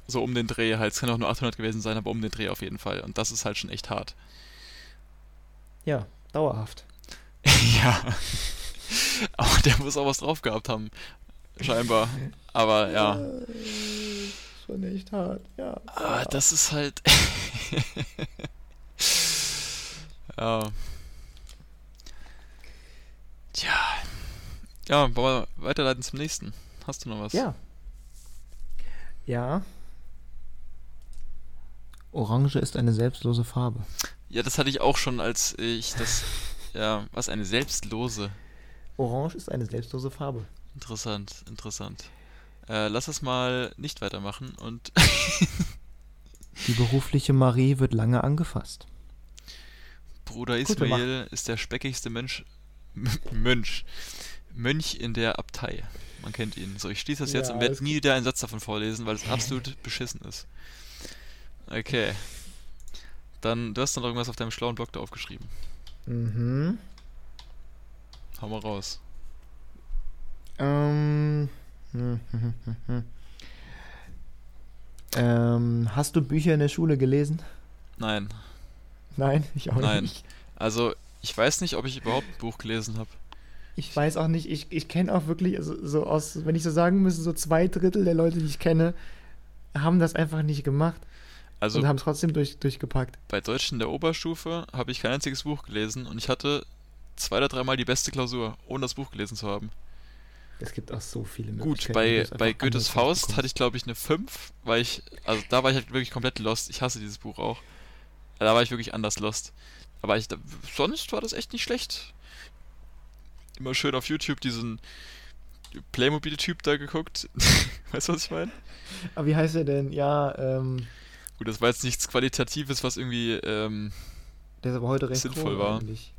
So um den Dreh halt. Es kann auch nur 800 gewesen sein, aber um den Dreh auf jeden Fall. Und das ist halt schon echt hart. Ja, dauerhaft. ja. Aber der muss auch was drauf gehabt haben. Scheinbar. Aber ja. Äh, Schon echt hart, ja. Aber das ist halt. ja. Tja. Ja, wollen wir weiterleiten zum nächsten. Hast du noch was? Ja. Ja. Orange ist eine selbstlose Farbe. Ja, das hatte ich auch schon, als ich das. Ja, was eine selbstlose. Orange ist eine selbstlose Farbe. Interessant, interessant. Äh, lass es mal nicht weitermachen und Die berufliche Marie wird lange angefasst. Bruder Ismail ist der speckigste Mensch. Mönch. Mönch in der Abtei. Man kennt ihn. So, ich schließe das jetzt Ja, und werde nie wieder einen Satz davon vorlesen, weil es absolut beschissen ist. Okay. Dann, du hast noch irgendwas auf deinem schlauen Blog da aufgeschrieben. Mhm. Hau mal raus. Ähm. hm, hm, hm, hm. Ähm, hast du Bücher in der Schule gelesen? Nein. Nein, ich auch Nein. nicht. Also, ich weiß nicht, ob ich überhaupt ein Buch gelesen habe. Ich weiß auch nicht, ich, ich kenne auch wirklich, also, so aus, wenn ich so sagen müsste, so zwei Drittel der Leute, die ich kenne, haben das einfach nicht gemacht Also, und haben es trotzdem durch, durchgepackt. bei Deutsch in der Oberstufe habe ich kein einziges Buch gelesen und ich hatte zwei oder dreimal die beste Klausur, ohne das Buch gelesen zu haben. Es gibt auch so viele Gut, Möglichkeiten. wie bei, bei Goethes Faust hatte ich, glaube ich, eine 5, weil ich, also da war ich halt wirklich komplett lost. Ich hasse dieses Buch auch. Da war ich wirklich anders lost. Aber ich, sonst war das echt nicht schlecht. Immer schön auf YouTube diesen Playmobil-Typ da geguckt. weißt du, was ich meine? Aber wie heißt er denn? Ja, ähm, Gut, das war jetzt nichts Qualitatives, was irgendwie, ähm, der ist aber heute recht Sinnvoll war. eigentlich.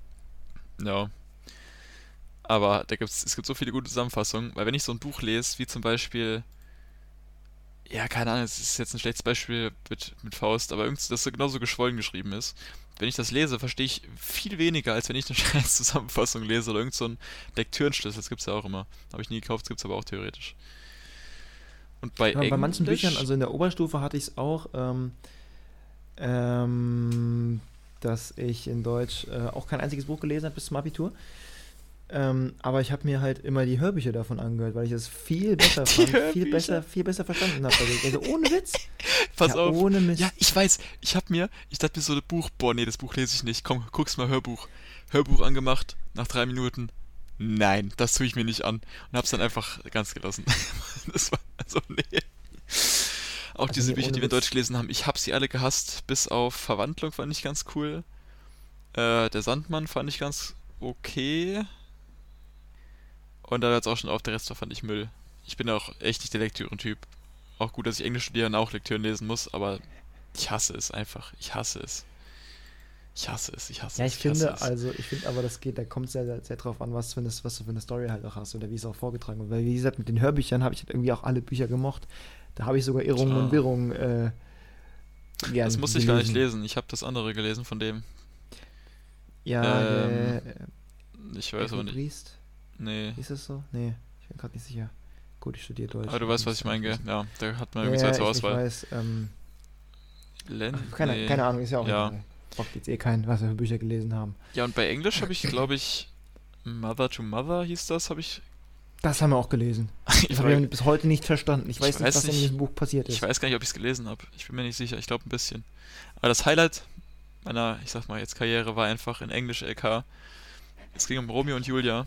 ja. Aber da gibt's, es gibt so viele gute Zusammenfassungen, weil wenn ich so ein Buch lese, wie zum Beispiel, ja, keine Ahnung, es ist jetzt ein schlechtes Beispiel mit, mit Faust, aber irgendwie, das so genauso geschwollen geschrieben ist. Wenn ich das lese, verstehe ich viel weniger, als wenn ich eine scheiß Zusammenfassung lese oder irgend so ein Lektürenschlüssel, das gibt's ja auch immer. Habe ich nie gekauft, das gibt's aber auch theoretisch. Und bei Ja, bei manchen Büchern, also in der Oberstufe hatte ich es auch, ähm, ähm, dass ich in Deutsch äh, auch kein einziges Buch gelesen habe bis zum Abitur. Ähm, aber ich habe mir halt immer die Hörbücher davon angehört, weil ich es viel besser fand, viel besser, viel besser verstanden habe. Also, also ohne Witz. Pass ja, auf. Ohne Mist. Ja, ich weiß, ich hab mir, ich dachte mir so ein Buch, boah, nee, das Buch lese ich nicht. Komm, guck's mal Hörbuch. Hörbuch angemacht, nach drei Minuten. Nein, das tue ich mir nicht an. Und hab's dann einfach ganz gelassen. das war, also, nee. Auch Also diese Bücher, die wir in. Deutsch gelesen haben, ich hab sie alle gehasst, bis auf Verwandlung fand ich ganz cool. Äh, der Sandmann fand ich ganz okay. Und da hört's auch schon auf, der Rest fand ich Müll. Ich bin auch echt nicht der Lektürentyp. Auch gut, dass ich Englisch studiere und auch Lektüren lesen muss, aber ich hasse es einfach. Ich hasse es. Ich hasse es, ich hasse Ja, es. ich finde, es. also ich finde aber, das geht, da kommt es sehr, sehr, sehr drauf an, was, eine, was du für eine Story halt auch hast oder wie es auch vorgetragen wird. Weil, wie gesagt, mit den Hörbüchern habe ich halt irgendwie auch alle Bücher gemocht. Da habe ich sogar Irrungen und Wirrungen äh, Das musste ich gar nicht lesen. Ich habe das andere gelesen von dem. Ja, Ähm, äh, Ich weiß aber nicht. Priest, Nee. ist es so? Nee, ich bin gerade nicht sicher. Gut, ich studiere Deutsch. Aber du weißt, was ich meine? Ja, da hat man irgendwie ja, zwei zur ich, ich Auswahl. weiß, ähm, Len? keine, nee. keine Ahnung, ist ja auch Ja. Braucht jetzt eh keinen, was wir für Bücher gelesen haben. Ja, und bei Englisch habe ich, glaube ich, Mother to Mother hieß das, habe ich. Das haben wir auch gelesen. ich, Das habe ich bis heute nicht verstanden. Ich Ich weiß nicht, was in nicht. diesem Buch passiert ist. ich weiß gar nicht, ob ich es gelesen habe. Ich bin mir nicht sicher. Ich glaube ein bisschen. Aber das Highlight meiner, ich sag mal jetzt Karriere war einfach in Englisch LK. Es ging um Romeo und Julia.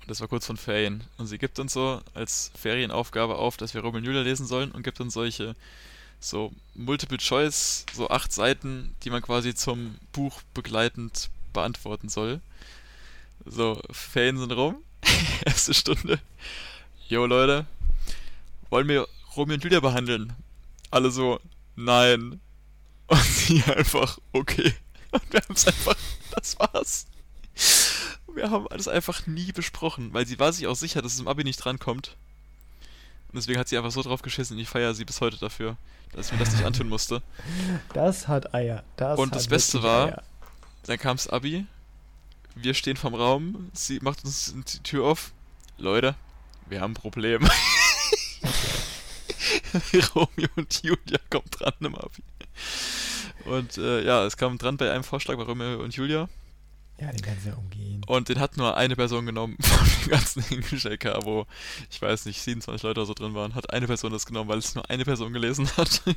Und das war kurz von Ferien. Und sie gibt uns so als Ferienaufgabe auf, dass wir Romeo und Julia lesen sollen und gibt uns solche so Multiple Choice, so acht Seiten, die man quasi zum Buch begleitend beantworten soll. So, Ferien sind rum. Erste Stunde. Jo Leute, wollen wir Romeo und Julia behandeln? Alle so, nein. Und sie einfach, okay. Und wir haben es einfach, das war's. Wir haben alles einfach nie besprochen, weil sie war sich auch sicher, dass es im Abi nicht drankommt. Und deswegen hat sie einfach so drauf geschissen und ich feiere sie bis heute dafür, dass ich mir das nicht antun musste. Das hat Eier. Das Und das Beste war- Eier. Dann kam's Abi, wir stehen vorm Raum, sie macht uns die Tür auf. Leute, wir haben ein Problem. Romeo und Julia kommt dran im Abi. Und äh, ja, es kam dran bei einem Vorschlag bei Romeo und Julia. Ja, den kannst du ja umgehen. Und den hat nur eine Person genommen von dem ganzen Englisch-LK, wo, ich weiß nicht, 27 Leute oder so drin waren. Hat eine Person das genommen, weil es nur eine Person gelesen hat.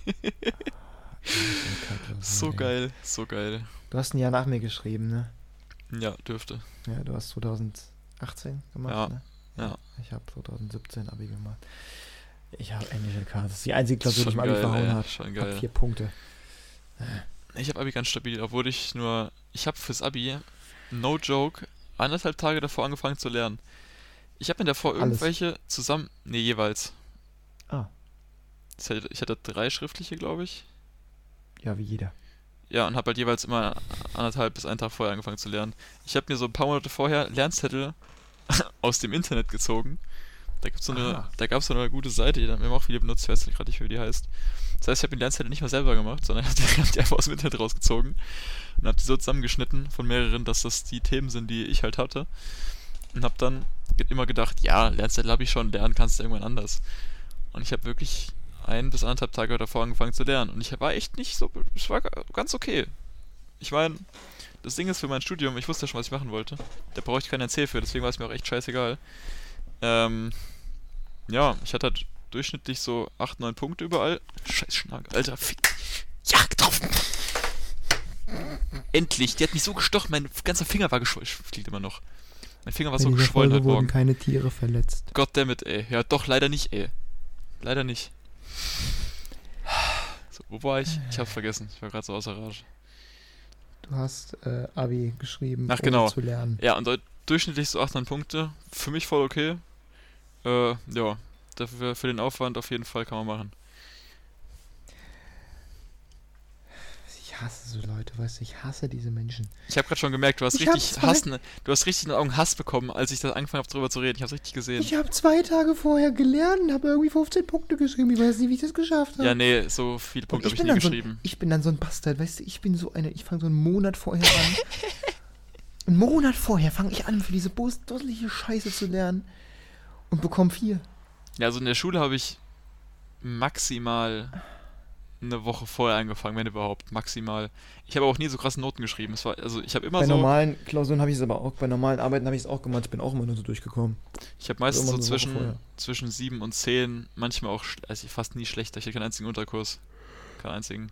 so geil, so geil. Du hast ein Jahr nach mir geschrieben, ne? Ja, dürfte. Ja, du hast 2018 gemacht, Ja, ne? ja. Ich habe 2017 Abi gemacht. Ich habe englische Karte. Das ist die einzige Klausur, die ich im Abi geil, verhauen habe. schon Hab geil. vier Punkte. Ich habe Abi ganz stabil, obwohl ich nur, ich habe fürs Abi, no joke, anderthalb Tage davor angefangen zu lernen. Ich habe mir davor Alles. irgendwelche zusammen, nee, jeweils. Ah, Ich hatte, drei schriftliche, glaube ich. ja, wie jeder. Ja, und habe halt jeweils immer anderthalb bis einen Tag vorher angefangen zu lernen. Ich habe mir so ein paar Monate vorher Lernzettel aus dem Internet gezogen. Da gibt's so eine, Aha. da gab es so eine gute Seite, die haben wir auch viele benutzt, ich weiß nicht gerade nicht, wie die heißt. Das heißt, ich habe den Lernzettel nicht mal selber gemacht, sondern ich habe die einfach aus dem Internet rausgezogen und habe die so zusammengeschnitten von mehreren, dass das die Themen sind, die ich halt hatte. Und habe dann immer gedacht, ja, Lernzettel habe ich schon, lernen kannst du irgendwann anders. Und ich habe wirklich ein bis anderthalb Tage davor angefangen zu lernen. Und ich war echt nicht so, es war ga- ganz okay. Ich meine, das Ding ist für mein Studium, ich wusste ja schon, was ich machen wollte. Da brauche ich keinen NC für, deswegen war es mir auch echt scheißegal. Ähm, ja, ich hatte halt durchschnittlich so 8, 9 Punkte überall. Scheiß Schnagel, Alter, fick. Ja, getroffen! Endlich, die hat mich so gestochen, mein ganzer Finger war geschwollen. Fliegt immer noch. Mein Finger war so geschwollen heute wurden Morgen. keine Tiere verletzt. Goddammit, ey. Ja, doch, leider nicht, ey. Leider nicht. So, wo war ich? Ich hab's vergessen. Ich war gerade so außer Rage. Du hast äh, Abi geschrieben, Ach, genau. zu lernen. Ja, und durchschnittlich so 8, 9 Punkte. Für mich voll okay. Äh, ja. Dafür, für den Aufwand auf jeden Fall kann man machen. Ich hasse so Leute, weißt du, ich hasse diese Menschen. Ich habe gerade schon gemerkt, du hast Ich hab richtig Hass, ne- du hast richtig in den Augen Hass bekommen, als ich da angefangen habe, drüber zu reden. Ich hab's richtig gesehen. Ich habe zwei Tage vorher gelernt und habe irgendwie 15 Punkte geschrieben. Ich weiß nicht, wie ich das geschafft habe. ja, nee, so viele Punkte habe ich bin nie dann so, geschrieben. ich bin dann so ein Bastard, weißt du, ich bin so eine, ich fange so einen Monat vorher an. einen Monat vorher fange ich an, für diese dusselige Scheiße zu lernen und bekomme vier. Ja, also in der Schule habe ich maximal eine Woche vorher angefangen, wenn überhaupt, maximal. Ich habe auch nie so krasse Noten geschrieben. Es war, also ich habe immer Bei so, normalen Klausuren habe ich es aber auch, bei normalen Arbeiten habe ich es auch gemacht. Ich bin auch immer nur so durchgekommen. ich habe meistens so zwischen, zwischen 7 und 10, manchmal auch, also fast nie schlechter. Ich hatte keinen einzigen Unterkurs. Keinen einzigen.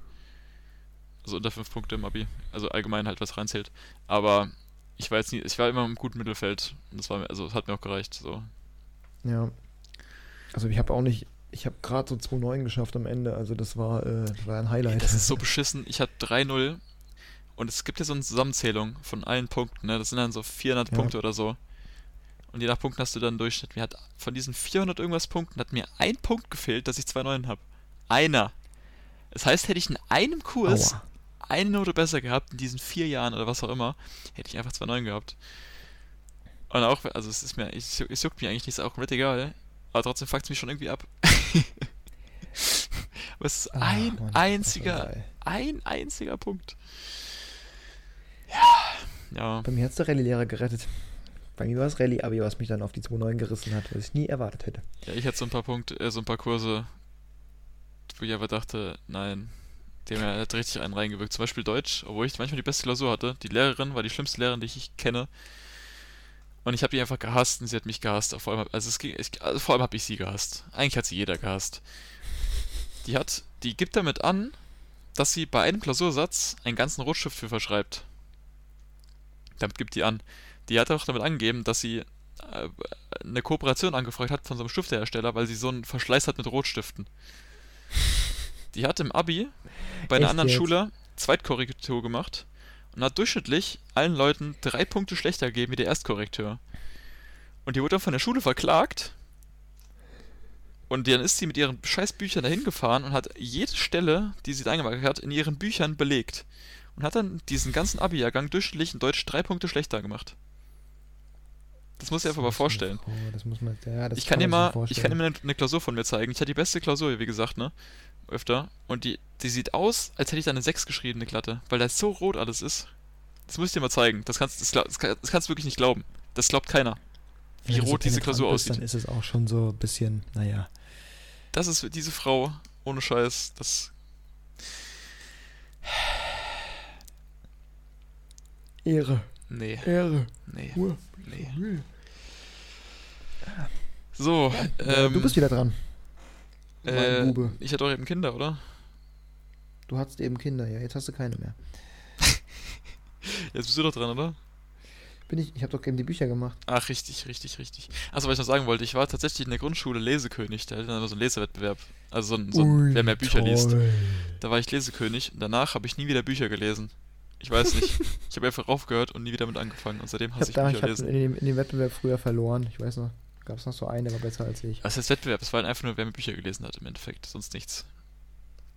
Also unter 5 Punkte im Abi. Also allgemein halt, was reinzählt. Aber ich war jetzt nie, ich war immer im guten Mittelfeld. Und das war mir, also es hat mir auch gereicht. So. Ja. Also ich habe auch nicht, ich habe gerade so 2,9 geschafft am Ende. Also das war, äh, das war ein Highlight. Das ist so beschissen. Ich hatte 3-0 und es gibt ja so eine Zusammenzählung von allen Punkten. Ne? Das sind dann so 400 Ja. Punkte oder so. Und je nach Punkten hast du dann einen Durchschnitt. Mir hat von diesen 400 irgendwas Punkten hat mir ein Punkt gefehlt, dass ich 2,9 habe. Einer. Das heißt, hätte ich in einem Kurs Aua. eine Note besser gehabt in diesen vier Jahren oder was auch immer, hätte ich einfach 2,9 gehabt. Und auch, also es ist mir, es, juckt mir eigentlich nicht, ist auch komplett egal. Aber trotzdem fuckt es mich schon irgendwie ab. Aber es ist Ah, ein Mann, einziger, ein einziger Punkt. Ja, ja. Bei mir hat es der Rallye-Lehrer gerettet. Bei mir war es Rallye-Abi, was mich dann auf die 2,9 gerissen hat, was ich nie erwartet hätte. Ja, ich hatte so ein paar Punkte, äh, so ein paar Kurse, wo ich aber dachte, nein, ja hat richtig einen reingewirkt. Zum Beispiel Deutsch, obwohl ich manchmal die beste Klausur hatte. Die Lehrerin war die schlimmste Lehrerin, die ich kenne. Und ich habe die einfach gehasst und sie hat mich gehasst. Vor allem, also, es ging, ich, also vor allem habe ich sie gehasst. Eigentlich hat sie jeder gehasst. Die hat, die gibt damit an, dass sie bei einem Klausursatz einen ganzen Rotstift für verschreibt. Damit gibt die an. Die hat auch damit angegeben, dass sie äh, eine Kooperation angefragt hat von so einem Stiftehersteller, weil sie so einen Verschleiß hat mit Rotstiften. Die hat im Abi bei einer Echt anderen jetzt? Schule Zweitkorrektur gemacht und hat durchschnittlich allen Leuten drei Punkte schlechter gegeben wie der Erstkorrekteur. Und die wurde dann von der Schule verklagt. Und dann ist sie mit ihren scheiß Büchern dahin gefahren und hat jede Stelle, die sie da eingemarkert hat, in ihren Büchern belegt. Und hat dann diesen ganzen Abi-Jahrgang durchschnittlich in Deutsch drei Punkte schlechter gemacht. Das muss ich einfach mal vorstellen. Oh, Ich kann dir mal, ich kann dir mal eine, eine Klausur von mir zeigen. Ich hatte die beste Klausur, wie gesagt, ne? Öfter. Und die, die sieht aus, als hätte ich da eine 6 geschrieben, eine glatte. Weil da so rot alles ist. Das muss ich dir mal zeigen. Das kannst, das, das, kann- das kannst du wirklich nicht glauben. Das glaubt keiner. Wie so rot diese Klausur bist, aussieht. Dann ist es auch schon so ein bisschen, naja. Das ist diese Frau, ohne Scheiß, das. Ehre, Nee, Ehre, nee, Ruhe. nee. So, Ja, ähm, du bist wieder dran. Äh, Bube. ich hatte doch eben Kinder, oder? Du hattest eben Kinder, ja, jetzt hast du keine mehr. Jetzt bist du doch dran, oder? Bin ich, ich habe doch eben die Bücher gemacht. Ach, richtig, richtig, richtig. Achso, was ich noch sagen wollte, ich war tatsächlich in der Grundschule Lesekönig, da hatte dann immer so einen Lesewettbewerb. Also so ein, so ein wer mehr Bücher liest. toll. Da war ich Lesekönig und danach habe ich nie wieder Bücher gelesen. Ich weiß nicht. ich habe einfach aufgehört und nie wieder mit angefangen und seitdem Ich hasse habe ich, da, ich Bücher hab lesen. in dem, in dem Wettbewerb früher verloren. Ich weiß noch, gab es noch so einen, der war besser als ich. Was heißt Wettbewerb? Es war halt einfach nur, wer mehr Bücher gelesen hat im Endeffekt, sonst nichts.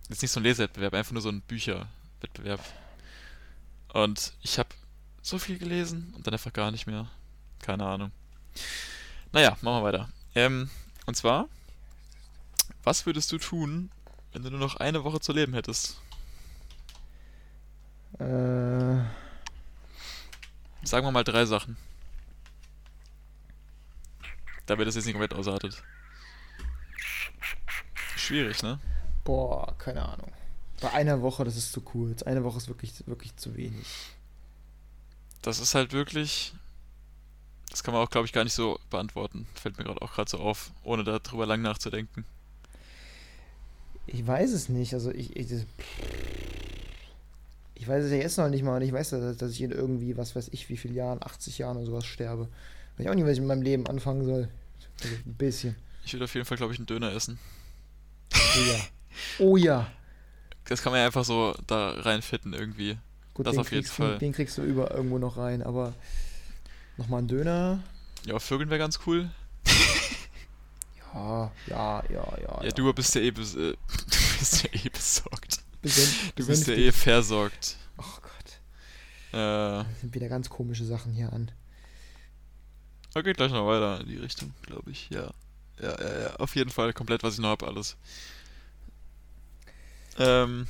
Jetzt nicht so ein Lesewettbewerb, einfach nur so ein Bücherwettbewerb. Und ich habe so viel gelesen und dann einfach gar nicht mehr. Keine Ahnung. Naja, machen wir weiter. Ähm, und zwar, was würdest du tun, wenn du nur noch eine Woche zu leben hättest? Äh, Sagen wir mal drei Sachen. Damit das jetzt nicht komplett ausartet. Schwierig, ne? boah, keine Ahnung. Bei einer Woche, das ist zu kurz. Eine Woche ist wirklich, wirklich zu wenig. Das ist halt wirklich. Das kann man auch, glaube ich, gar nicht so beantworten. Fällt mir gerade auch gerade so auf, ohne darüber lang nachzudenken. Ich weiß es nicht. Also ich, ich, ich weiß es ja jetzt noch nicht mal. Und ich weiß, dass, dass ich in irgendwie, was weiß ich, wie viele Jahren, 80 Jahren oder sowas sterbe. Weiß ich auch nicht, was ich mit meinem Leben anfangen soll. Also ein bisschen. Ich würde auf jeden Fall, glaube ich, einen Döner essen. Oh ja. Oh ja. Das kann man ja einfach so da reinfitten irgendwie. Gut, Das den, auf jeden kriegst Fall. Du, den kriegst du über irgendwo noch rein. Aber nochmal ein Döner. Ja, Vögeln wäre ganz cool. Ja, ja, ja, ja. Ja, du bist ja eh, bes äh, bist ja eh besorgt. Besän Du bist ja eh versorgt. Oh Gott. Äh, Da sind wieder ganz komische Sachen hier an. Okay, gleich noch weiter in die Richtung, glaube ich. Ja. Ja, ja, ja. Auf jeden Fall komplett, was ich noch habe, alles. Ähm.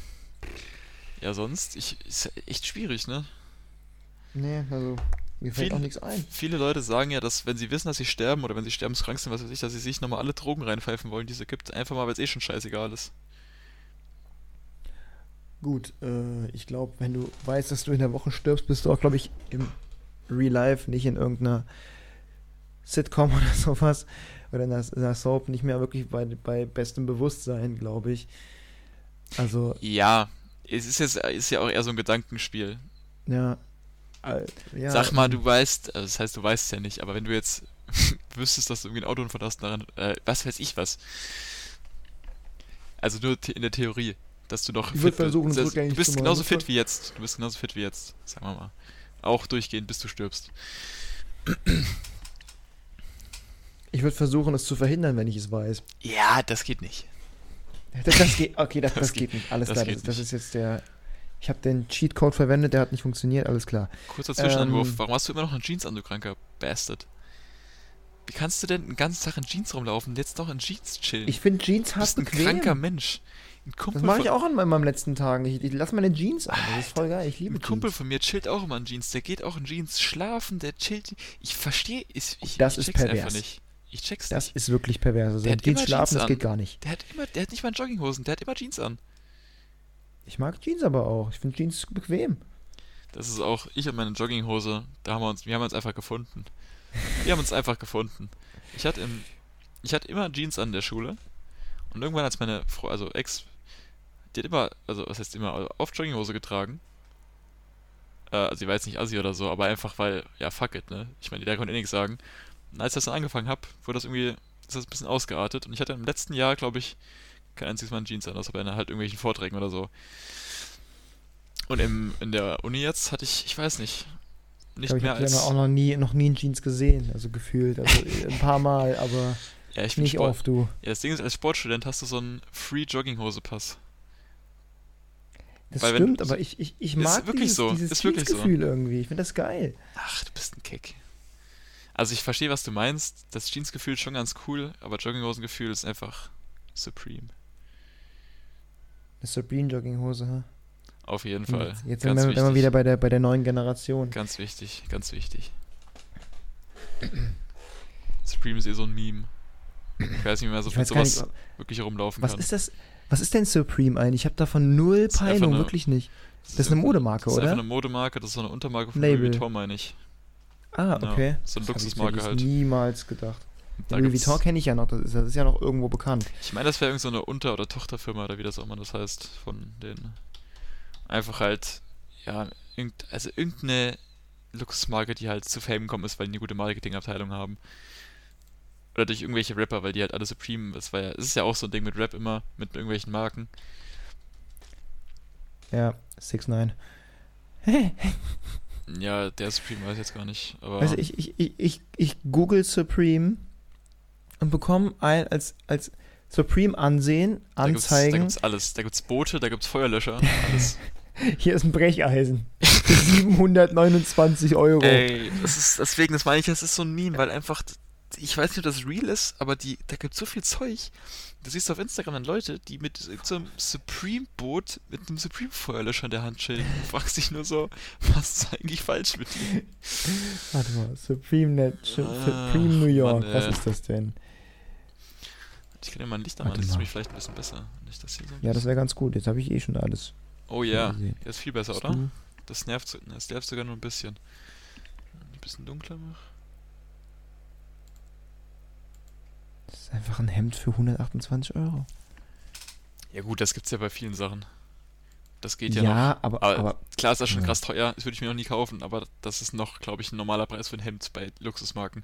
Ja, sonst, ich, ist ja echt schwierig, ne? Nee, also mir fällt Viel- auch nichts ein. Viele Leute sagen ja, dass wenn sie wissen, dass sie sterben oder wenn sie sterbenskrank sind, was weiß ich, dass sie sich nochmal alle Drogen reinpfeifen wollen, die es gibt. Einfach mal, weil es eh schon scheißegal ist. Gut, äh, ich glaube, wenn du weißt, dass du in der Woche stirbst, bist du auch, glaube ich, im Real Life, nicht in irgendeiner Sitcom oder sowas. Oder in einer Soap, nicht mehr wirklich bei, bei bestem Bewusstsein, glaube ich. Also, Ja, es ist jetzt ist ja auch eher so ein Gedankenspiel. ja. Äh, ja Sag mal, du weißt, also das heißt, du weißt es ja nicht, aber wenn du jetzt wüsstest, dass du irgendwie ein Autounfall hast, daran, äh, was weiß ich was. Also nur in der Theorie, dass du noch Ich fit bist. Das- Du bist genauso fit wie jetzt. Du bist genauso fit wie jetzt, sagen wir mal. Auch durchgehend, bis du stirbst. Ich würde versuchen, es zu verhindern, wenn ich es weiß. Ja, das geht nicht. Das, das geht, okay, das, Das das, geht- geht nicht. Alles klar, das, das ist jetzt der. Ich habe den Cheatcode verwendet, der hat nicht funktioniert, alles klar. Kurzer Zwischenanwurf. Ähm. Warum hast du immer noch eine Jeans an, du kranker Bastard? Wie kannst du denn den ganzen Tag in Jeans rumlaufen und jetzt noch in Jeans chillen? Ich finde Jeans du bist hart ein bequem. kranker Mensch. Ein Kumpel, Das mache ich auch an meinen letzten Tagen. Ich, ich lasse meine Jeans an. Das ist voll geil. Ich liebe ein Kumpel Jeans. von mir chillt auch immer in Jeans. Der geht auch in Jeans schlafen, der chillt. Ich verstehe, ich, ich, Das ich ist check's einfach pervers. nicht. Ich check's Das nicht. ist wirklich pervers. Also Der hat Jeans immer schlafen, das geht gar nicht. Der hat immer, der hat nicht mal Jogginghosen, der hat immer Jeans an. Ich mag Jeans aber auch. Ich finde Jeans bequem. Das ist auch ich und meine Jogginghose. Da haben wir uns, wir haben uns einfach gefunden. Wir haben uns einfach gefunden. Ich hatte im, ich hatte immer Jeans an der Schule und irgendwann als meine Frau, also Ex, die hat immer, also was heißt immer, also oft Jogginghose getragen. Äh, also sie war jetzt nicht assi oder so, aber einfach weil, ja fuck it, ne? Ich meine, der konnte eh nichts sagen. Als ich das dann angefangen habe, wurde das irgendwie, ist das ein bisschen ausgeartet und ich hatte im letzten Jahr, glaube ich, kein einziges Mal Jeans an, außer bei halt irgendwelchen Vorträgen oder so. Und im, in der Uni jetzt hatte ich, ich weiß nicht, Ich nicht ich mehr habe als. auch noch nie, noch nie in Jeans gesehen. Also gefühlt. Also ein paar Mal, aber ja, ich bin nicht Sport, oft, du. Ja, das Ding ist, als Sportstudent hast du so einen Free Jogginghose-Pass. Das Weil wenn- stimmt, aber ich, ich, ich mag wirklich dieses, so, dieses ist wirklich so. Irgendwie. Ich finde das geil. Ach, du bist ein Kick. Also ich verstehe, was du meinst. Das Jeans-Gefühl ist schon ganz cool, aber Jogginghosen-Gefühl ist einfach supreme. Eine Supreme-Jogginghose, ha? Auf jeden Fall. Jetzt, jetzt ganz sind wir, wir wieder bei der, bei der neuen Generation. Ganz wichtig, ganz wichtig. Supreme ist eh so ein Meme. Ich weiß nicht mehr, so Ich mit sowas nicht, wirklich herumlaufen was kann. ist das? Was ist denn Supreme eigentlich? Ich habe davon null Das ist Peilung, eine- wirklich nicht. Das ist eine Modemarke, Das ist einfach oder? eine Modemarke, das ist so eine Untermarke von Label. Louis Vuitton, meine ich. Ah, Ja, okay. so eine Das hab ich Luxusmarke halt. niemals gedacht. Da Louis Vuitton kenne ich ja noch, das ist, das ist ja noch irgendwo bekannt. Ich meine, das wäre irgendeine so eine Unter- oder Tochterfirma oder wie das auch immer das heißt von denen. Einfach halt, ja, irgend, also irgendeine Luxusmarke, die halt zu Fame gekommen ist, weil die eine gute Marketingabteilung haben. Oder durch irgendwelche Rapper, weil die halt alle Supreme, das war ja, es ist ja auch so ein Ding mit Rap immer, mit irgendwelchen Marken. Ja, 6 9 Ja, der Supreme weiß ich jetzt gar nicht, Also ich, ich, ich, ich, ich google Supreme und bekomme ein als, als Supreme ansehen, da gibt's, da Anzeigen. gibt's alles. Da gibt's Boote, da gibt's Feuerlöscher, alles. Hier ist ein Brecheisen. Für 729 Euro. Ey, das ist, deswegen, das meine ich, das ist so ein Meme, weil einfach, ich weiß nicht, ob das real ist, aber die, da gibt so viel Zeug. Du siehst auf Instagram dann Leute, die mit so einem Supreme-Boot mit einem Supreme-Feuerlöscher in der Hand chillen. Du fragst dich nur so, was ist eigentlich falsch mit dir? Warte mal, Supreme Net, Ach, Supreme New York. Mann, Was ist das denn? Ich kann dir mal ein Licht anmachen, das ist mich vielleicht ein bisschen besser. Nicht das hier so Ja, das wäre ganz gut. Jetzt habe ich eh schon alles. Oh ja, gesehen. das ist viel besser, Hast oder? du? Das nervt, das nervt sogar nur ein bisschen. Ein bisschen dunkler mach. Das ist einfach ein Hemd für 128 Euro. Ja gut, das gibt's ja bei vielen Sachen. Das geht Ja, ja, noch. aber, Aber- aber Klar ist das schon Ja. krass teuer, das würde ich mir noch nie kaufen, aber das ist noch, glaube ich, ein normaler Preis für ein Hemd bei Luxusmarken.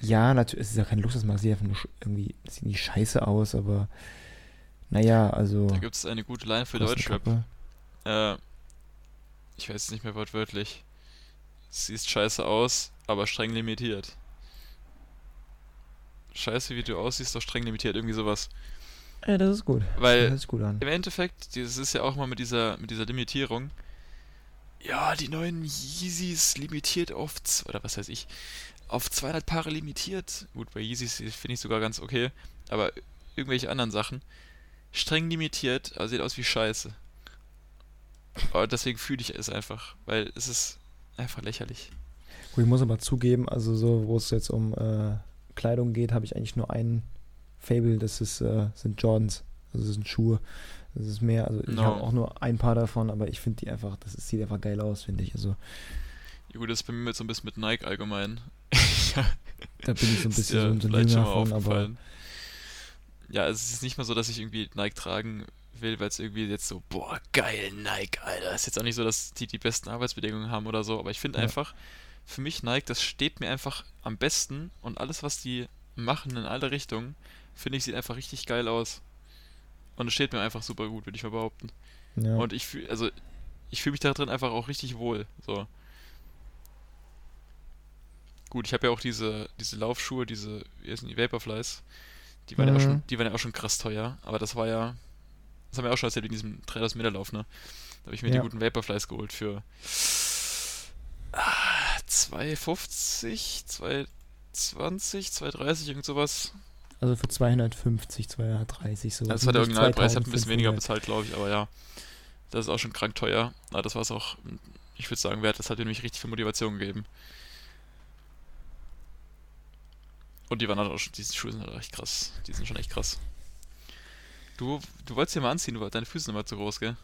ja, natürlich, es ist ja kein Luxusmarkt, sieht einfach nur irgendwie, es sieht nicht scheiße aus, aber naja, also. Da gibt es eine gute Line für Deutschrap. Äh, ich weiß es nicht mehr wortwörtlich. Siehst scheiße aus, aber streng limitiert. Scheiße, wie du aussiehst, doch streng limitiert, irgendwie sowas. Ja, das ist gut. Weil Das ist gut an. im Endeffekt, das ist ja auch mal mit dieser, mit dieser Limitierung. Ja, die neuen Yeezys limitiert auf, oder was weiß ich, auf 200 Paare limitiert. Gut, bei Yeezys finde ich sogar ganz okay, aber irgendwelche anderen Sachen. Streng limitiert, aber sieht aus wie Scheiße. Aber deswegen fühle ich es einfach, weil es ist einfach lächerlich. Gut, ich muss aber zugeben, also so, wo es jetzt um äh, Kleidung geht, habe ich eigentlich nur einen Fable, das ist, äh, sind Jordans. Also es sind Schuhe. Das ist mehr, also ich No. habe auch nur ein paar davon, aber ich finde die einfach, das ist- sieht einfach geil aus, finde ich. Also Ja, gut, das ist bei mir jetzt so ein bisschen mit Nike allgemein. da bin ich so ein bisschen dir so, ein Jünger von, aber aufgefallen. Ja, es ist nicht mal so, dass ich irgendwie Nike tragen will, weil es irgendwie jetzt so, boah, geil, Nike, Alter. Ist jetzt auch nicht so, dass die die besten Arbeitsbedingungen haben oder so, aber ich finde Ja. einfach, für mich Nike, das steht mir einfach am besten und alles, was die machen in alle Richtungen, finde ich, sieht einfach richtig geil aus. Und es steht mir einfach super gut, würde ich mal behaupten. ja. Und ich fühle, also, ich fühle mich da drin einfach auch richtig wohl. So. Gut, ich habe ja auch diese, diese Laufschuhe, diese, wie heißen die, Vaporflies. Die waren, ja auch Mhm. schon, die waren ja auch schon krass teuer, aber das war ja, das haben wir auch schon erzählt in diesem 3000 Meter Lauf, ne? Da habe ich mir Ja. die guten Vaporflies geholt für 2,50, 2,20, 2,30, irgend sowas. Also für 250, 230 so. Also das war der Originalpreis, ich habe ein bisschen weniger 2500. bezahlt, glaube ich, aber ja. Das ist auch schon krank teuer. Aber das war es auch, ich würde sagen, wert. Das hat mir nämlich richtig viel Motivation gegeben. Und die waren halt auch schon, diese Schuhe sind halt echt krass. Die sind schon echt krass. Du, du wolltest dir mal anziehen, du, deine Füße sind immer zu groß, gell?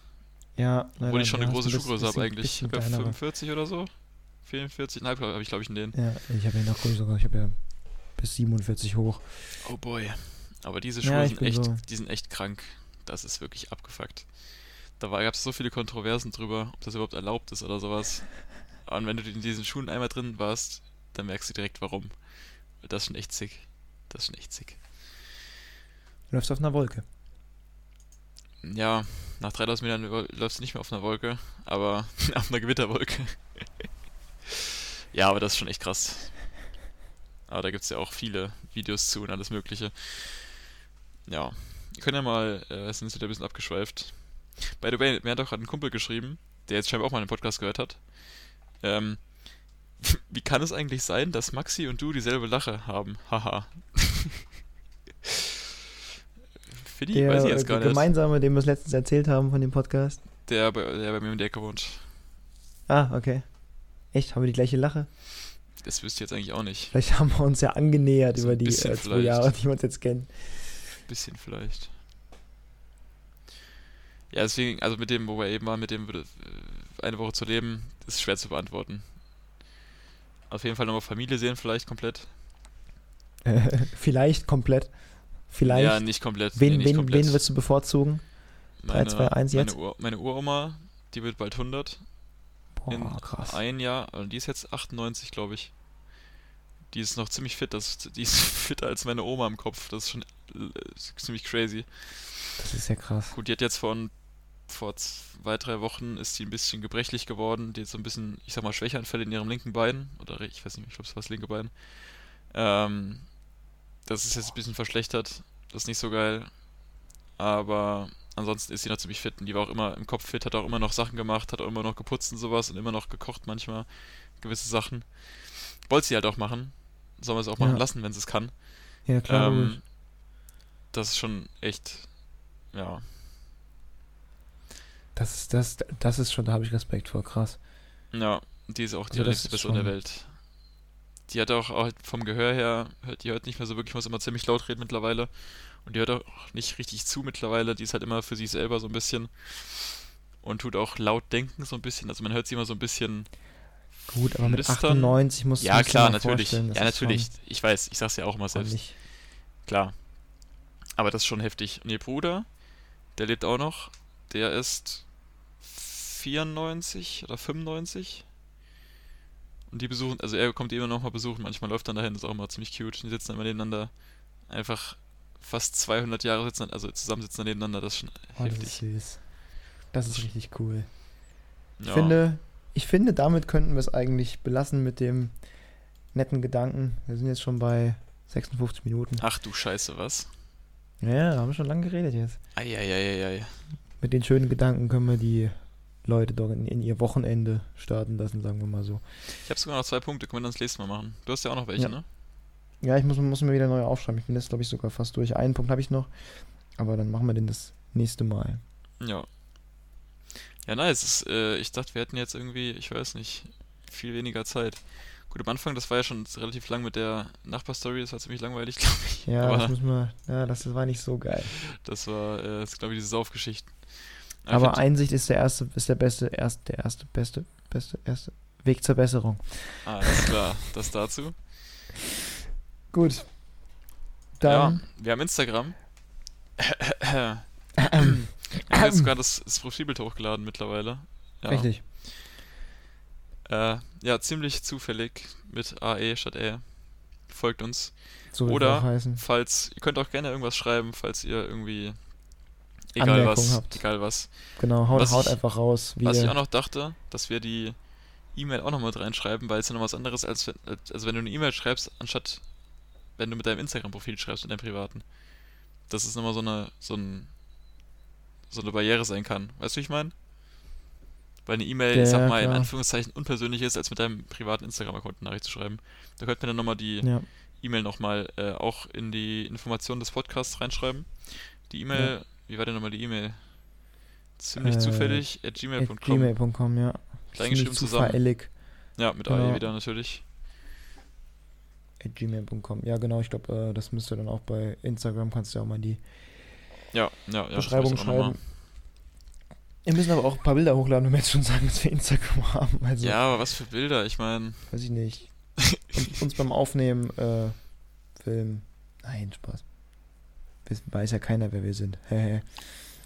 Ja, Obwohl ich schon eine ja, große ist ein Schuhgröße habe eigentlich. Ich bisschen habe ja kleinere. 45 oder so. 44,5 habe ich, glaube ich, in denen. Ja, ich habe ja noch größere, ich habe ja bis 47 hoch. Oh boy. Aber diese Ja, Schuhe ich sind echt, so- die sind echt krank. Das ist wirklich abgefuckt. Da gab es so viele Kontroversen drüber, ob das überhaupt erlaubt ist oder sowas. Und wenn du in diesen Schuhen einmal drin warst, dann merkst du direkt warum. Das ist schon echt sick. Das ist schon echt sick. Du läufst auf einer Wolke. Ja, nach 3000 Metern läufst du nicht mehr auf einer Wolke, aber auf einer Gewitterwolke. Ja, aber das ist schon echt krass. Aber da gibt es ja auch viele Videos zu und alles Mögliche. Ja, wir können ja mal, äh, sind jetzt wieder ein bisschen abgeschweift. By the way, mir hat auch gerade ein Kumpel geschrieben, der jetzt scheinbar auch mal einen Podcast gehört hat. Ähm, wie kann es eigentlich sein, dass Maxi und du dieselbe Lache haben? Haha. Für die Der weiß ich jetzt gar äh, nicht. gemeinsame, den wir es letztens erzählt haben von dem Podcast. Der der bei mir in der Ecke wohnt. Ah, okay. Echt? Haben wir die gleiche Lache? Das wüsste ich jetzt eigentlich auch nicht. Vielleicht haben wir uns ja angenähert So über ein die äh, zwei vielleicht. Jahre, die wir uns jetzt kennen. Bisschen vielleicht. Ja, deswegen, also mit dem, wo wir eben waren, mit dem äh, eine Woche zu leben, ist schwer zu beantworten. Auf jeden Fall nochmal Familie sehen, vielleicht komplett. Äh, vielleicht komplett. Vielleicht. Ja, nicht komplett. wen, nee, nicht wen, komplett. wen würdest du bevorzugen? meine, 3, 2, 1 jetzt? Meine, Ur, meine Uroma, die wird bald 100. Boah, in krass. ein Jahr, also die ist jetzt 98, glaube ich. Die ist noch ziemlich fit, das, die ist fitter als meine Oma im Kopf. Das ist schon äh, ziemlich crazy. Das ist ja krass. Gut, die hat jetzt vor, vor zwei, drei Wochen ist sie ein bisschen gebrechlich geworden. Die hat so ein bisschen, ich sag mal, Schwächeanfälle in ihrem linken Bein. Oder ich weiß nicht, ich glaube, es war das linke Bein. Ähm, das ist jetzt ein bisschen verschlechtert. Das ist nicht so geil. Aber ansonsten ist sie noch ziemlich fit. Und die war auch immer im Kopf fit, hat auch immer noch Sachen gemacht, hat auch immer noch geputzt und sowas und immer noch gekocht manchmal. Gewisse Sachen. Wollte sie halt auch machen. Soll man es auch machen Ja. lassen, wenn sie es kann. Ja, klar. Ähm, das ist schon echt, ja, Das ist, das, das ist schon, da habe ich Respekt vor, krass. Ja, die ist auch die Also ist Person der Welt. Die hat auch, auch vom Gehör her, hört, die hört nicht mehr so wirklich, muss immer ziemlich laut reden mittlerweile. Und die hört auch nicht richtig zu mittlerweile. Die ist halt immer für sich selber so ein bisschen. Und tut auch laut denken so ein bisschen. Also man hört sie immer so ein bisschen. Gut, aber mit Flüstern. 98 muss ja, musst du klar, mal natürlich. vorstellen, Ja, natürlich. Ich weiß, ich sag's ja auch immer selbst. ordentlich. Klar. Aber das ist schon heftig. Und ihr Bruder, der lebt auch noch. Der ist 94 oder 95. Und die besuchen, also er kommt immer noch mal besuchen. Manchmal läuft dann dahin, das ist auch immer ziemlich cute. Die sitzen dann immer nebeneinander. Einfach fast 200 Jahre sitzen, also zusammen sitzen dann nebeneinander. Das ist schon Oh, das ist heftig. süß. Das ist richtig cool. Ich Ja. finde, ich finde, damit könnten wir es eigentlich belassen mit dem netten Gedanken. Wir sind jetzt schon bei 56 Minuten. Ach du Scheiße, was? Ja, haben wir schon lange geredet jetzt. Eieieiei. Mit den schönen Gedanken können wir die Leute doch in, in ihr Wochenende starten lassen, sagen wir mal so. Ich habe sogar noch zwei Punkte, können wir dann das nächste Mal machen. Du hast ja auch noch welche, Ja. ne? Ja, ich muss, muss mir wieder neu aufschreiben. Ich bin jetzt, glaube ich, sogar fast durch. Einen Punkt habe ich noch. Aber dann machen wir den das nächste Mal. Ja. Ja, nice. Es, äh, ich dachte, wir hätten jetzt irgendwie, ich weiß nicht, viel weniger Zeit. Gut, am Anfang, das war ja schon relativ lang mit der Nachbarstory, das war ziemlich langweilig, glaube ich. Ja, aber das müssen wir, ja, das war nicht so geil. das war, äh, das glaube ich, diese Saufgeschichten. ich Aber find- Einsicht ist der erste, ist der beste, erst, der erste, beste, beste, erste Weg zur Besserung. Ah, alles klar, das dazu. Gut. Dann, Ja, wir haben Instagram. wir haben jetzt sogar das, das Profilbild hochgeladen mittlerweile. Ja. richtig. Äh, ja, ziemlich zufällig mit AE statt Ä. Folgt uns. So Oder. Falls, ihr könnt auch gerne irgendwas schreiben, falls ihr irgendwie. Egal was, habt. egal was. Genau, haut, Was haut ich- einfach raus. Was ich auch noch dachte, dass wir die E-Mail auch noch mit reinschreiben, weil es ja noch was anderes als wenn, als- also wenn du eine E-Mail schreibst, anstatt wenn du mit deinem Instagram-Profil schreibst, mit deinem privaten. Dass es nochmal so eine, so ein, so eine Barriere sein kann. Weißt du, wie ich meine? Weil eine E-Mail, Ja, ich sag mal, in klar. Anführungszeichen unpersönlich ist, als mit deinem privaten Instagram-Account eine Nachricht zu schreiben. Da könnte man dann nochmal die ja. E-Mail nochmal äh, auch in die Informationen des Podcasts reinschreiben. Die E-Mail, wie war denn nochmal die E-Mail? Ziemlich Äh, zufällig at gmail.com. gmail.com, ja. Kleingeschrieben zusammen. Ja, mit Genau. AE wieder natürlich. At gmail.com. Ja, genau, ich glaube, äh, das müsste dann auch bei Instagram, kannst du ja auch mal die Ja, ja, ja. Beschreibung schreiben. Wir müssen aber auch ein paar Bilder hochladen, wenn wir jetzt schon sagen, dass wir Instagram haben. Also, Ja, aber was für Bilder? Ich meine, weiß ich nicht. Und uns beim Aufnehmen, äh, Film. Nein, Spaß. Weiß- ja keiner, wer wir sind.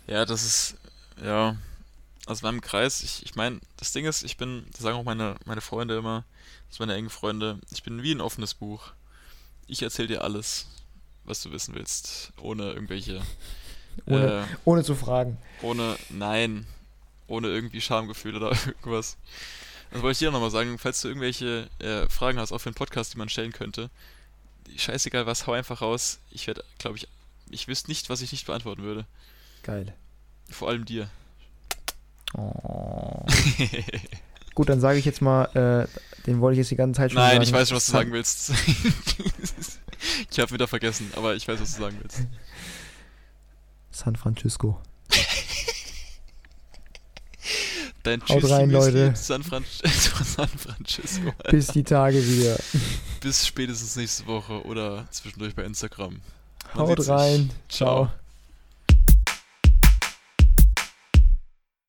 Ja, das ist, ja, aus meinem Kreis, ich, ich meine, das Ding ist, ich bin, das sagen auch meine, meine Freunde immer, das sind meine engen Freunde, ich bin wie ein offenes Buch. Ich erzähle dir alles, was du wissen willst, ohne irgendwelche, ohne, äh, ohne zu fragen. ohne, nein, ohne irgendwie Schamgefühl oder irgendwas. Das wollte ich dir nochmal sagen, falls du irgendwelche äh, Fragen hast, auch für einen Podcast, die man stellen könnte, scheißegal was, hau einfach raus. Ich werde, glaube ich, ich wüsste nicht, was ich nicht beantworten würde. Geil. Vor allem dir. Oh. Gut, dann sage ich jetzt mal, äh, den wollte ich jetzt die ganze Zeit schon Nein, sagen. ich weiß schon, was du sagen willst. ich habe wieder vergessen, aber ich weiß, was du sagen willst. San Francisco. Dein Haut rein, Tschüssi-Müsli Leute. San, Fran San Francisco. Bis die Tage wieder. Bis spätestens nächste Woche oder zwischendurch bei Instagram. Man Haut rein. Ciao. Ciao.